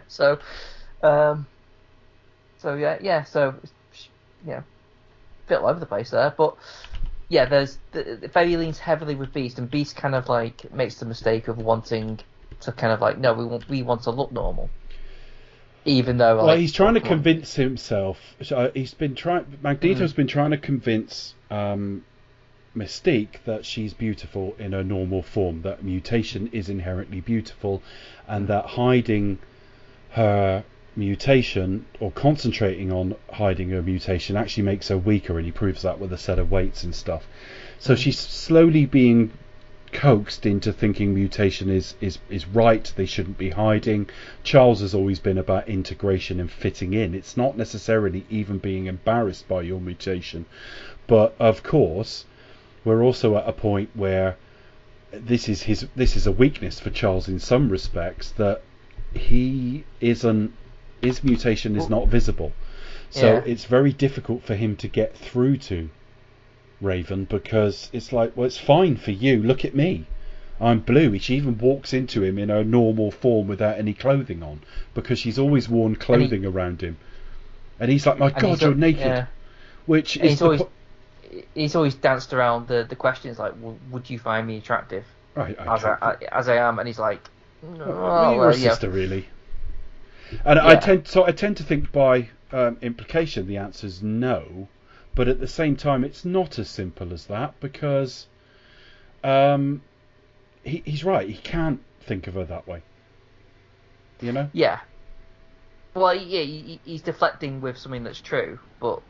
[LAUGHS] so, um, so yeah, yeah. So, yeah, bit all over the place there, but yeah, there's the, the Faye leans heavily with Beast, and Beast kind of like makes the mistake of wanting to kind of like, no, we want we want to look normal, even though Well, he's trying to convince himself. uh, He's been trying. Magneto's Mm. been trying to convince um, Mystique that she's beautiful in her normal form. That mutation is inherently beautiful, and that hiding her mutation or concentrating on hiding her mutation actually makes her weaker. And he proves that with a set of weights and stuff. So hmm. she's slowly being coaxed into thinking mutation is, is, is right, they shouldn't be hiding. Charles has always been about integration and fitting in. It's not necessarily even being embarrassed by your mutation. But of course, we're also at a point where this is his this is a weakness for Charles in some respects that he isn't his mutation is not visible. So Yeah. it's very difficult for him to get through to Raven because it's like, well, it's fine for you. Look at me. I'm blue. She even walks into him in her normal form without any clothing on because she's always worn clothing around him. And he's like, my God, you're naked. yeah. Which And is he's always po- he's always danced around the the questions like, "W- would you find me attractive? I, I as I, I as I am, and he's like, no, well, a yeah. sister, really. And I tend so I tend to think by um, implication the answer is no, but at the same time it's not as simple as that because um, he, he's right. He can't think of her that way. You know. Yeah. Well, yeah, he, he's deflecting with something that's true, but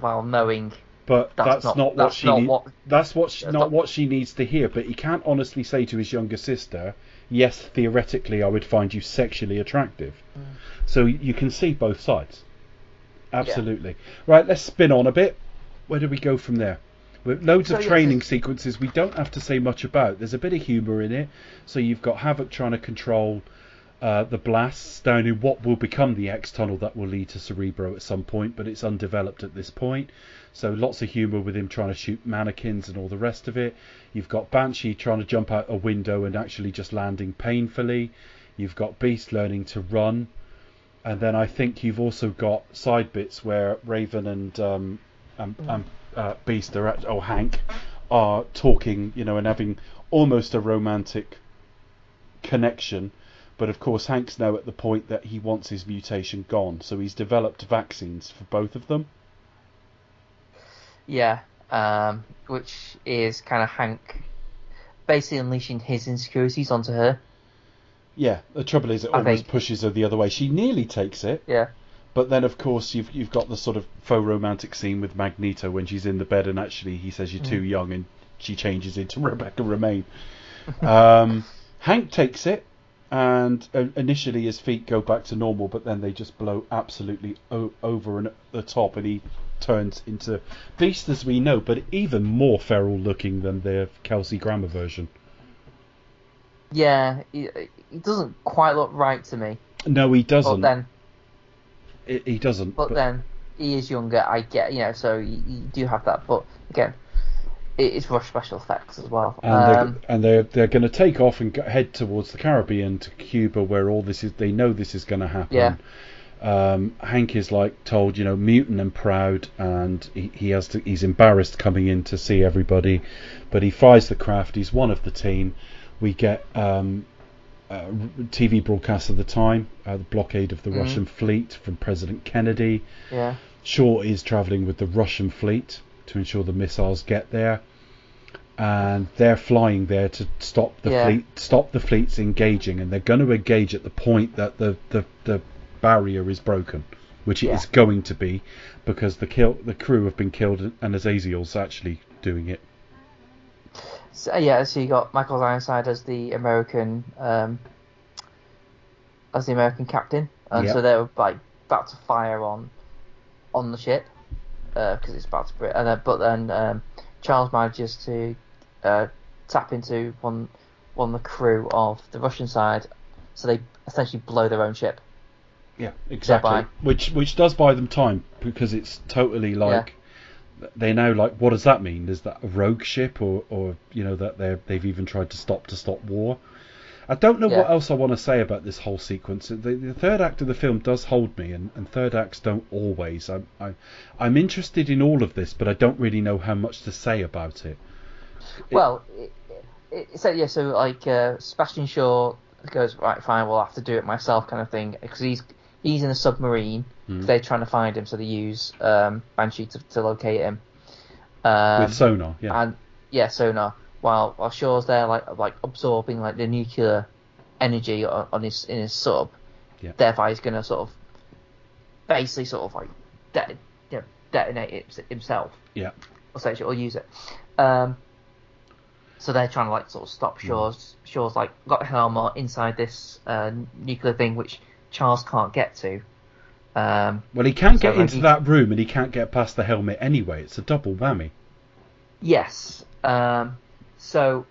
while knowing But That's that's, not- not, what that's she not need- what- that's what she, not not- what she needs to hear. But he can't honestly say to his younger sister, "Yes, theoretically, I would find you sexually attractive." Mm. So you can see both sides. Absolutely. Right. Let's spin on a bit. Where do we go from there? With loads So, of training this- sequences we don't have to say much about. There's a bit of humour in it. So you've got Havoc trying to control uh, the blasts down in what will become the X tunnel that will lead to Cerebro at some point, but it's undeveloped at this point. So lots of humour with him trying to shoot mannequins and all the rest of it. You've got Banshee trying to jump out a window and actually just landing painfully. You've got Beast learning to run. And then I think you've also got side bits where Raven and um, and, and uh, Beast are at, or Hank are talking, you know, and having almost a romantic connection. But of course, Hank's now at the point that he wants his mutation gone, so he's developed vaccines for both of them. yeah, um, which is kind of Hank basically unleashing his insecurities onto her. Yeah, the trouble is it I almost think- pushes her the other way. She nearly takes it, Yeah, but then of course you've you've got the sort of faux romantic scene with Magneto when she's in the bed and actually he says you're too young and she changes into [LAUGHS] Rebecca Romijn. um, Hank takes it and uh, initially his feet go back to normal, but then they just blow absolutely o- over and at the top, and he turns into beast as we know, but even more feral looking than the Kelsey Grammer version. Yeah, he, he doesn't quite look right to me. No, he doesn't. then, He- he doesn't. but then he is younger. I get, you know, so you, you do have that. But again, it is Rush special effects as well. and Um, they're, and they're they're going to take off and head towards the Caribbean to Cuba, where all this is. They know this is going to happen. Yeah. Um, Hank is like told, you know, mutant and proud, and he, he has to. He's embarrassed coming in to see everybody, but he flies the craft. He's one of the team. We get um, uh, TV broadcast of the time, uh, the blockade of the Mhm. Russian fleet from President Kennedy. yeah, Shaw is travelling with the Russian fleet to ensure the missiles get there, and they're flying there to stop the Yeah. fleet, stop the fleets engaging, and they're going to engage at the point that the the, the barrier is broken, which it Yeah. is going to be, because the kill the crew have been killed and Azazel's actually doing it. so, yeah. So you got Michael Ironside as the American, um, as the American captain, and Yeah. so they were like about to fire on, on the ship, because it's about to break. And then, but then um, Charles manages to uh, tap into one one of the crew of the Russian side, so they essentially blow their own ship. Yeah, exactly. Thereby- Which which does buy them time because it's totally like they know like what does that mean? Is that a rogue ship or or you know that they they've even tried to stop to stop war? I don't know what else I want to say about this whole sequence. The, the third act of the film does hold me, and, and third acts don't always. I'm I, I'm interested in all of this, but I don't really know how much to say about it. Well, it, it, so yeah, so like uh, Sebastian Shaw goes right, fine, we'll have to do it myself, kind of thing, because he's he's in a submarine. Hmm. They're trying to find him, so they use um, Banshee to, to locate him. Um, With sonar, yeah. and yeah, sonar. While while Shaw's there, like like absorbing like the nuclear energy on, on his in his sub. Yeah. Therefore, he's gonna sort of basically sort of like de- detonate it himself Yeah. essentially, or use it. Um, so they're trying to like sort of stop Hmm. Shaw's. Shaw's like got a helmet inside this uh, nuclear thing, which Charles can't get to. Um, Well, he can't So get when into he- that room, and he can't get past the helmet anyway. It's a double whammy. yes. Um, so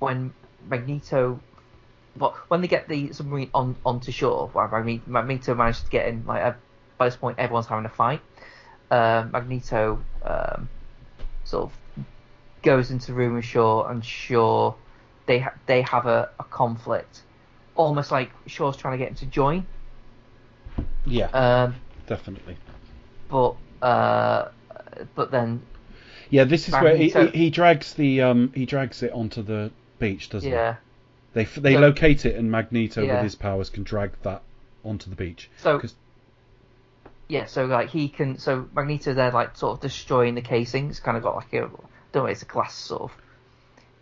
when Magneto, well, when they get the submarine on onto shore, Magne- Magneto manages to get in. Like uh, by this point, everyone's having a fight. Um, Magneto um, sort of goes into room with Shaw, and Shaw they ha- they have a, a conflict, almost like Shaw's trying to get him to join. Yeah, Um, definitely. but uh, but then Yeah, this is where he, he, he drags the um he drags it onto the beach, doesn't yeah. he? Yeah. They they So- locate it, and Magneto Yeah. with his powers can drag that onto the beach. So 'Cause- yeah, so like he can, so Magneto there like sort of destroying the casing. It's kind of got like a, don't know, it's a glass sort of.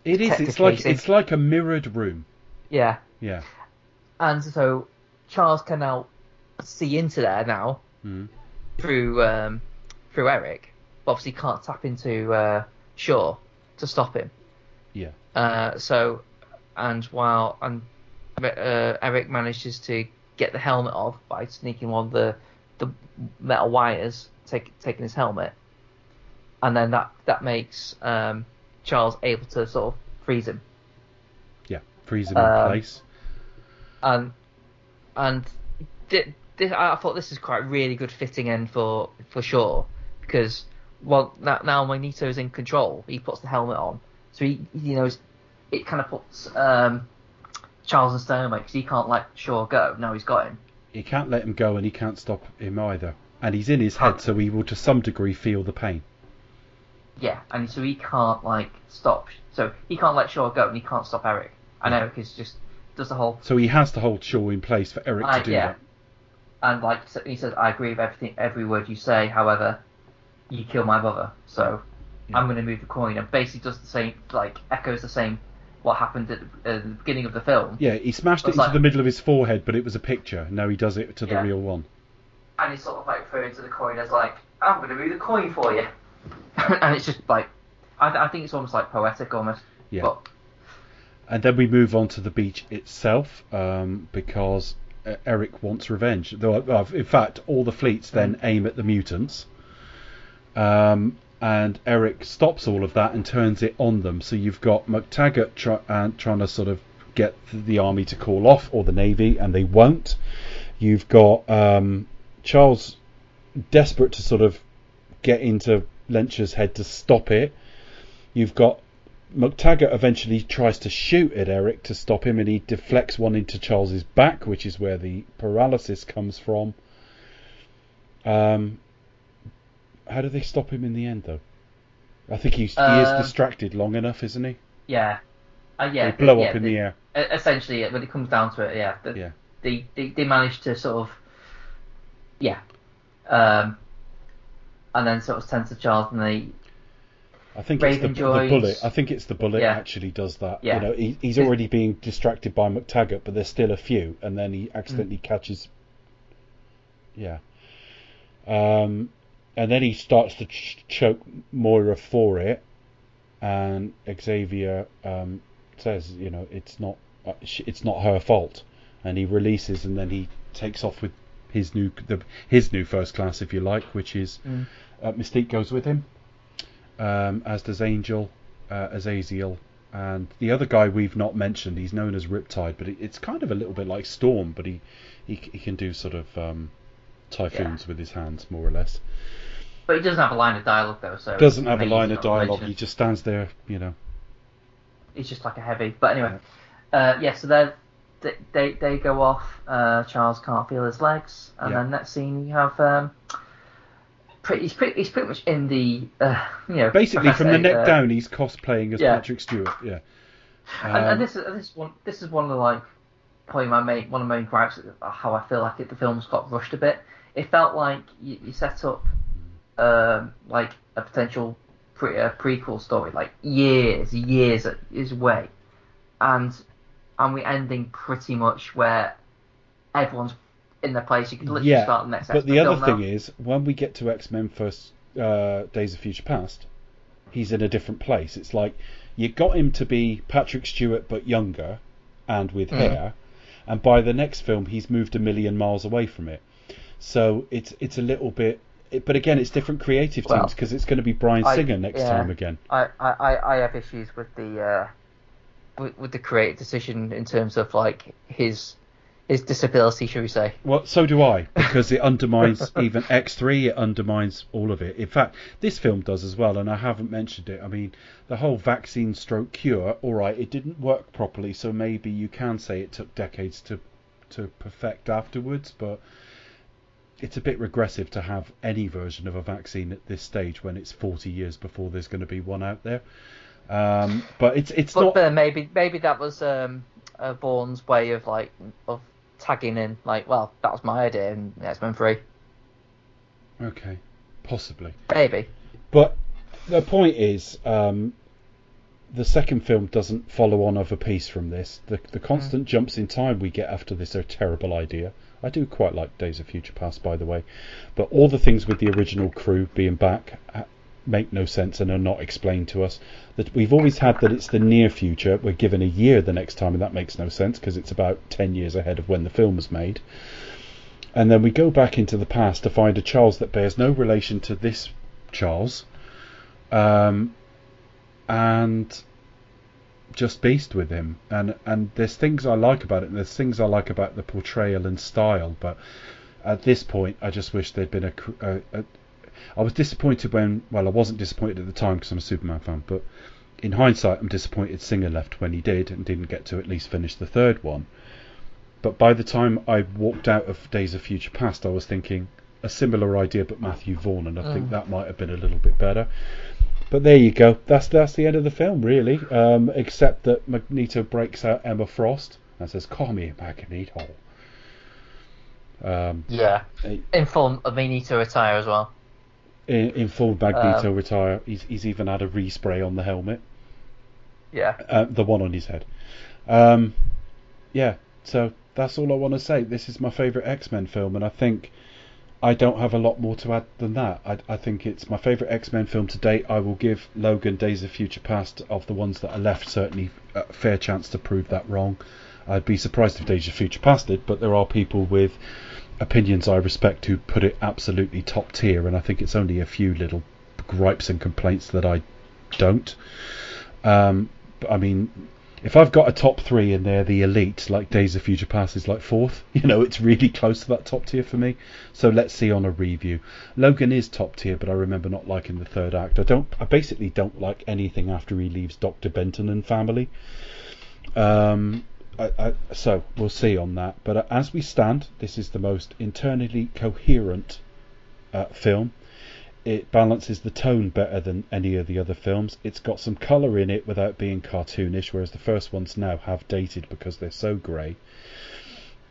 it is. It's like casing. it's like a mirrored room. Yeah, Yeah. and so Charles can now see into there now Mm. through um, through Eric. But obviously can't tap into uh, Shaw to stop him. Yeah. Uh, so, and while and uh, Eric manages to get the helmet off by sneaking one of the the metal wires, take, taking his helmet, and then that that makes um, Charles able to sort of freeze him. Yeah. Freeze him in Um, place. and and thi- thi- I thought this is quite a really good fitting end for for Shaw because well now, now Magneto's in control. He puts the helmet on, so he you know it kind of puts um, Charles in stalemate because he can't let Shaw go. Now he's got him. He can't let him go, and he can't stop him either. And he's in his head, so he will to some degree feel the pain. Yeah, and so he can't like stop. So he can't let Shaw go, and he can't stop Eric. And Eric is just does the whole So he has to hold Shaw in place for Eric I- to do yeah. that. and like he says, I agree with everything, every word you say. However, you kill my brother, so I'm going to move the coin. And basically does the same, like echoes the same what happened at the, uh, the beginning of the film. Yeah, he smashed it It's into like- the middle of his forehead, but it was a picture. Now he does it to the Yeah. real one. And he's sort of like referring to the coin as like, I'm going to move the coin for you. [LAUGHS] and it's just like, I, I think it's almost like poetic almost. Yeah. But and then we move on to the beach itself um, because uh, Eric wants revenge. Though, uh, in fact, all the fleets then aim at the mutants, um, and Eric stops all of that and turns it on them. So you've got MacTaggert try, uh, trying to sort of get the army to call off or the navy, and they won't. You've got um, Charles desperate to sort of get into Lehnsherr's head to stop it. You've got MacTaggert eventually tries to shoot at Eric to stop him, and he deflects one into Charles's back, which is where the paralysis comes from. Um, how do they stop him in the end, though? I think he's, he Uh, is distracted long enough, isn't he? Yeah. Uh, yeah. They blow yeah, up in they- the air. Essentially, when it comes down to it, yeah. the- Yeah. They, they, they managed to sort of, yeah. Um, and then sort of tend to Charles and they, I think it's the, the bullet. I think it's the bullet Yeah. actually does that. Yeah. You know, he, he's already being distracted by MacTaggert, but there's still a few, and then he Mm. accidentally catches. Yeah. Um, and then he starts to ch- choke Moira for it, and Xavier um, says, you know, it's not, uh, it's not her fault, and he releases, and then he takes off with his new, the, his new first class, if you like, which is Mm. uh, Mystique goes with him um, as does Angel, uh, Azazel, and the other guy we've not mentioned. He's known as Riptide, but it, it's kind of a little bit like Storm, but he he, he can do sort of um, typhoons with his hands, more or less. But he doesn't have a line of dialogue though, so. Doesn't have a line of dialogue. He just stands there, you know. He's just like a heavy. But anyway, uh, yeah. So they they they, go off. Uh, Charles can't feel his legs, and Yeah. then next scene you have. Um, pretty, he's pretty he's pretty much in the uh, you know Basically, from the neck uh, down, he's cosplaying as yeah. Patrick Stewart. Yeah. and, and Um, this is this is one this is one of the like probably my main one of my main gripes how I feel like it, the film's got rushed a bit. It felt like you, you set up um, like a potential pre, uh, prequel story like years years is way, and and we're ending pretty much where everyone's in their place. You could literally yeah, start the next. but the X-Men other film thing now. is, when we get to X Men First uh, Days of Future Past, he's in a different place. It's like you got him to be Patrick Stewart but younger and with Mm. hair, and by the next film he's moved a million miles away from it. So it's it's a little bit. It, but again, it's different creative teams because it's going to be Brian I- Singer next yeah. time again. I, I, I- I have issues with the uh, with, with the creative decision in terms of like his his disability, should we say? Well, so do I, [LAUGHS] because it undermines even X3, it undermines all of it. In fact, this film does as well, and I haven't mentioned it. I mean, the whole vaccine stroke cure, all right, it didn't work properly, so maybe you can say it took decades to, to perfect afterwards, but it's a bit regressive to have any version of a vaccine at this stage when it's 40 years before there's going to be one out there. Um, but it's it's But not. maybe maybe that was um, uh, Vaughn's way of like of tagging in like, well, that was my idea in X Men Three, Okay, possibly. maybe. But the point is, um, the second film doesn't follow on of a piece from this. The the constant jumps in time we get after this are a terrible idea. I do quite like Days of Future Past, by the way, but all the things with the original crew being back uh, make no sense and are not explained to us. That we've always had that it's the near future. We're given a year the next time, and that makes no sense because it's about ten years ahead of when the film was made. And then we go back into the past to find a Charles that bears no relation to this Charles, um, and just beast with him. And and there's things I like about it, and there's things I like about the portrayal and style. But at this point, I just wish there'd been a. a, a I was disappointed when, well, I wasn't disappointed at the time because I'm a Superman fan, but in hindsight, I'm disappointed Singer left when he did and didn't get to at least finish the third one. But by the time I walked out of Days of Future Past, I was thinking a similar idea, but Matthew Vaughn, and I think Mm. that might have been a little bit better. But there you go. That's that's the end of the film, really. Um, except that Magneto breaks out Emma Frost and says, "Call me Magneto." Um, Yeah. Hey. In full, I mean, need to retire as well. in, in full Magneto Um, retire. He's he's even had a respray on the helmet, Yeah. uh, the one on his head. Um, yeah. So that's all I want to say. This is my favourite X Men film, and I think I don't have a lot more to add than that. I, I think it's my favourite X Men film to date. I will give Logan Days of Future Past, of the ones that are left, certainly a fair chance to prove that wrong. I'd be surprised if Days of Future Past did, but there are people with opinions I respect who put it absolutely top tier, and I think it's only a few little gripes and complaints that I don't. Um, I mean, if I've got a top three and they're the elite, like Days of Future Past is like fourth, [LAUGHS] you know, it's really close to that top tier for me. So let's see on a review. Logan is top tier, but I remember not liking the third act. I don't. I basically don't like anything after he leaves Doctor Benton and family. Um, I, I, so we'll see on that. But uh, as we stand, this is the most internally coherent uh, film. It balances the tone better than any of the other films. It's got some colour in it without being cartoonish, whereas the first ones now have dated because they're so grey.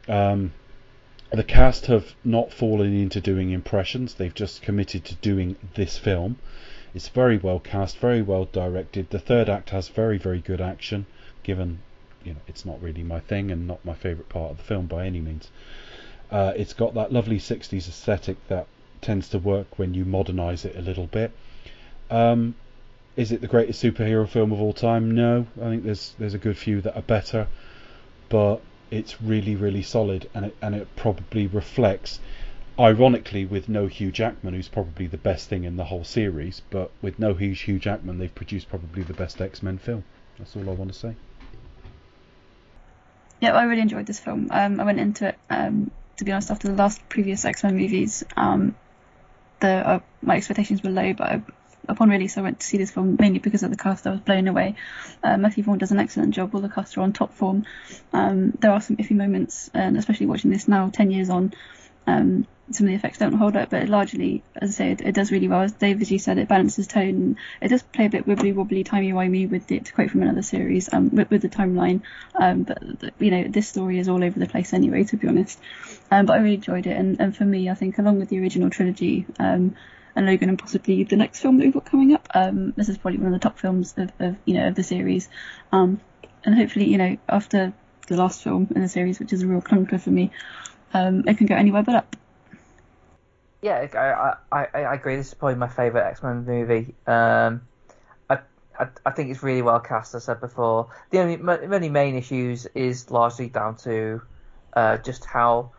Um, the cast have not fallen into doing impressions, they've just committed to doing this film. It's very well cast, very well directed. The third act has very, very good action, given you know it's not really my thing and not my favourite part of the film by any means. Uh, it's got that lovely 60s aesthetic that tends to work when you modernise it a little bit. Um, is it the greatest superhero film of all time? No, I think there's there's a good few that are better, but it's really really solid and it and it probably reflects. Ironically, with no Hugh Jackman, who's probably the best thing in the whole series, but with no Hugh Hugh Jackman, they've produced probably the best X Men film. That's all I want to say. Yeah, I really enjoyed this film. Um, I went into it, um, to be honest, after the last previous X Men movies. Um, the uh, my expectations were low, but I, upon release, I went to see this film mainly because of the cast. I was blown away. Uh, Matthew Vaughn does an excellent job. All the cast are on top form. Um, there are some iffy moments, and especially watching this now, ten years on. Um, some of the effects don't hold up, but largely, as I say, it, it does really well. As Dave, as you said, it balances tone. It does play a bit wibbly wobbly, timey wimey with it, to quote from another series, um, with, with the timeline. Um, but the, you know, this story is all over the place anyway, to be honest. Um, but I really enjoyed it, and, and for me, I think along with the original trilogy, um, and Logan, and possibly the next film that we've got coming up, um, this is probably one of the top films of, of you know of the series. Um, and hopefully, you know, after the last film in the series, which is a real clunker for me, um, it can go anywhere but up. Yeah, I, I, I, I agree. This is probably my favourite X Men movie. Um, I, I, I think it's really well cast. As I said before, the only the only main issues is largely down to uh, just how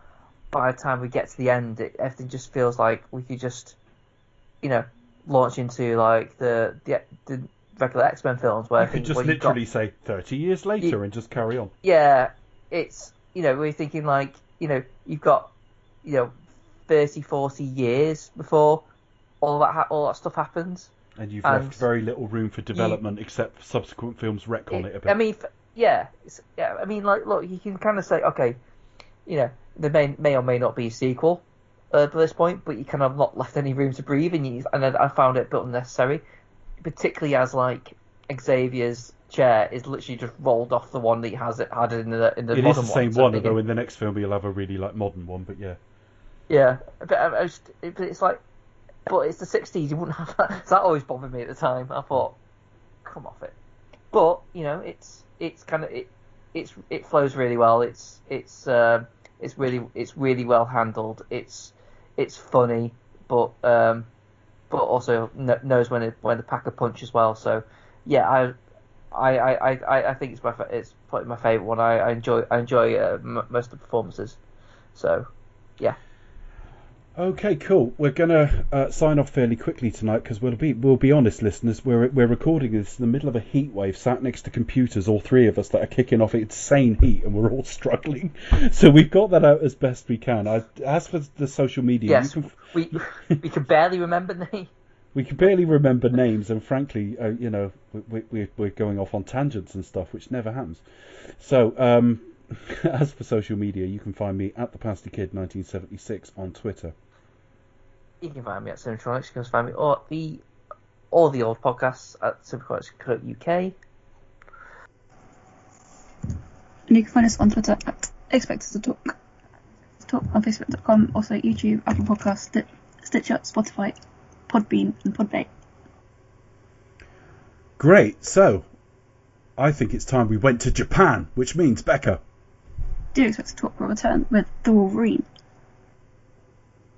by the time we get to the end, it, everything just feels like we could just, you know, launch into like the the, the regular X Men films where You I think could just literally got, say 30 years later and just carry on. yeah, it's you know we're thinking like you know you've got you know 30, 40 years before all that ha- all that stuff happens. And you've And left very little room for development except subsequent films retcon it, a bit. I mean, yeah, it's, yeah. I mean, like, look, you can kind of say, okay, you know, there may may or may not be a sequel uh, at this point, but you kind of not left any room to breathe, and you and I, I found it a bit unnecessary, particularly as like Xavier's chair is literally just rolled off the one that he has it had in the in the it is modern the same one. although in the next film he'll have a really like modern one. But yeah, Yeah, but I, I but it's like, but it's the '60s. You wouldn't have that. So [LAUGHS] that always bothered me at the time. I thought, come off it. But you know, it's it's kind of it it's it flows really well. It's it's um, it's really it's really well handled. It's it's funny, but um, but also kn- knows when it, when to pack a punch as well. So yeah, I. I, I, I, I think it's my fa- it's probably my favorite one. I, I enjoy I enjoy uh, m- most of the performances. So yeah. Okay, cool. We're gonna uh, sign off fairly quickly tonight because we'll be we'll be honest, listeners. We're we're recording this in the middle of a heat wave, sat next to computers, all three of us that are kicking off insane heat, and we're all [LAUGHS] struggling. So we've got that out as best we can. I, as for the social media, Yes, you can, we we can barely remember names. We can barely remember names, and frankly, uh, you know, we, we, we're going off on tangents and stuff, which never happens. So, um, [LAUGHS] as for social media, you can find me at the Pasty Kid 1976 on Twitter. You can find me at Cinematronics. You can find me or the all the old podcasts at Supercomics.uk. And you can find us on Twitter at Expect Us to Talk. Talk on Facebook.com, also YouTube, Apple Podcasts, Sti- Stitcher, Spotify, Podbean, and Podbay. Great. So, I think it's time we went to Japan, which means Becca. Do you expect to talk will return with the Wolverine.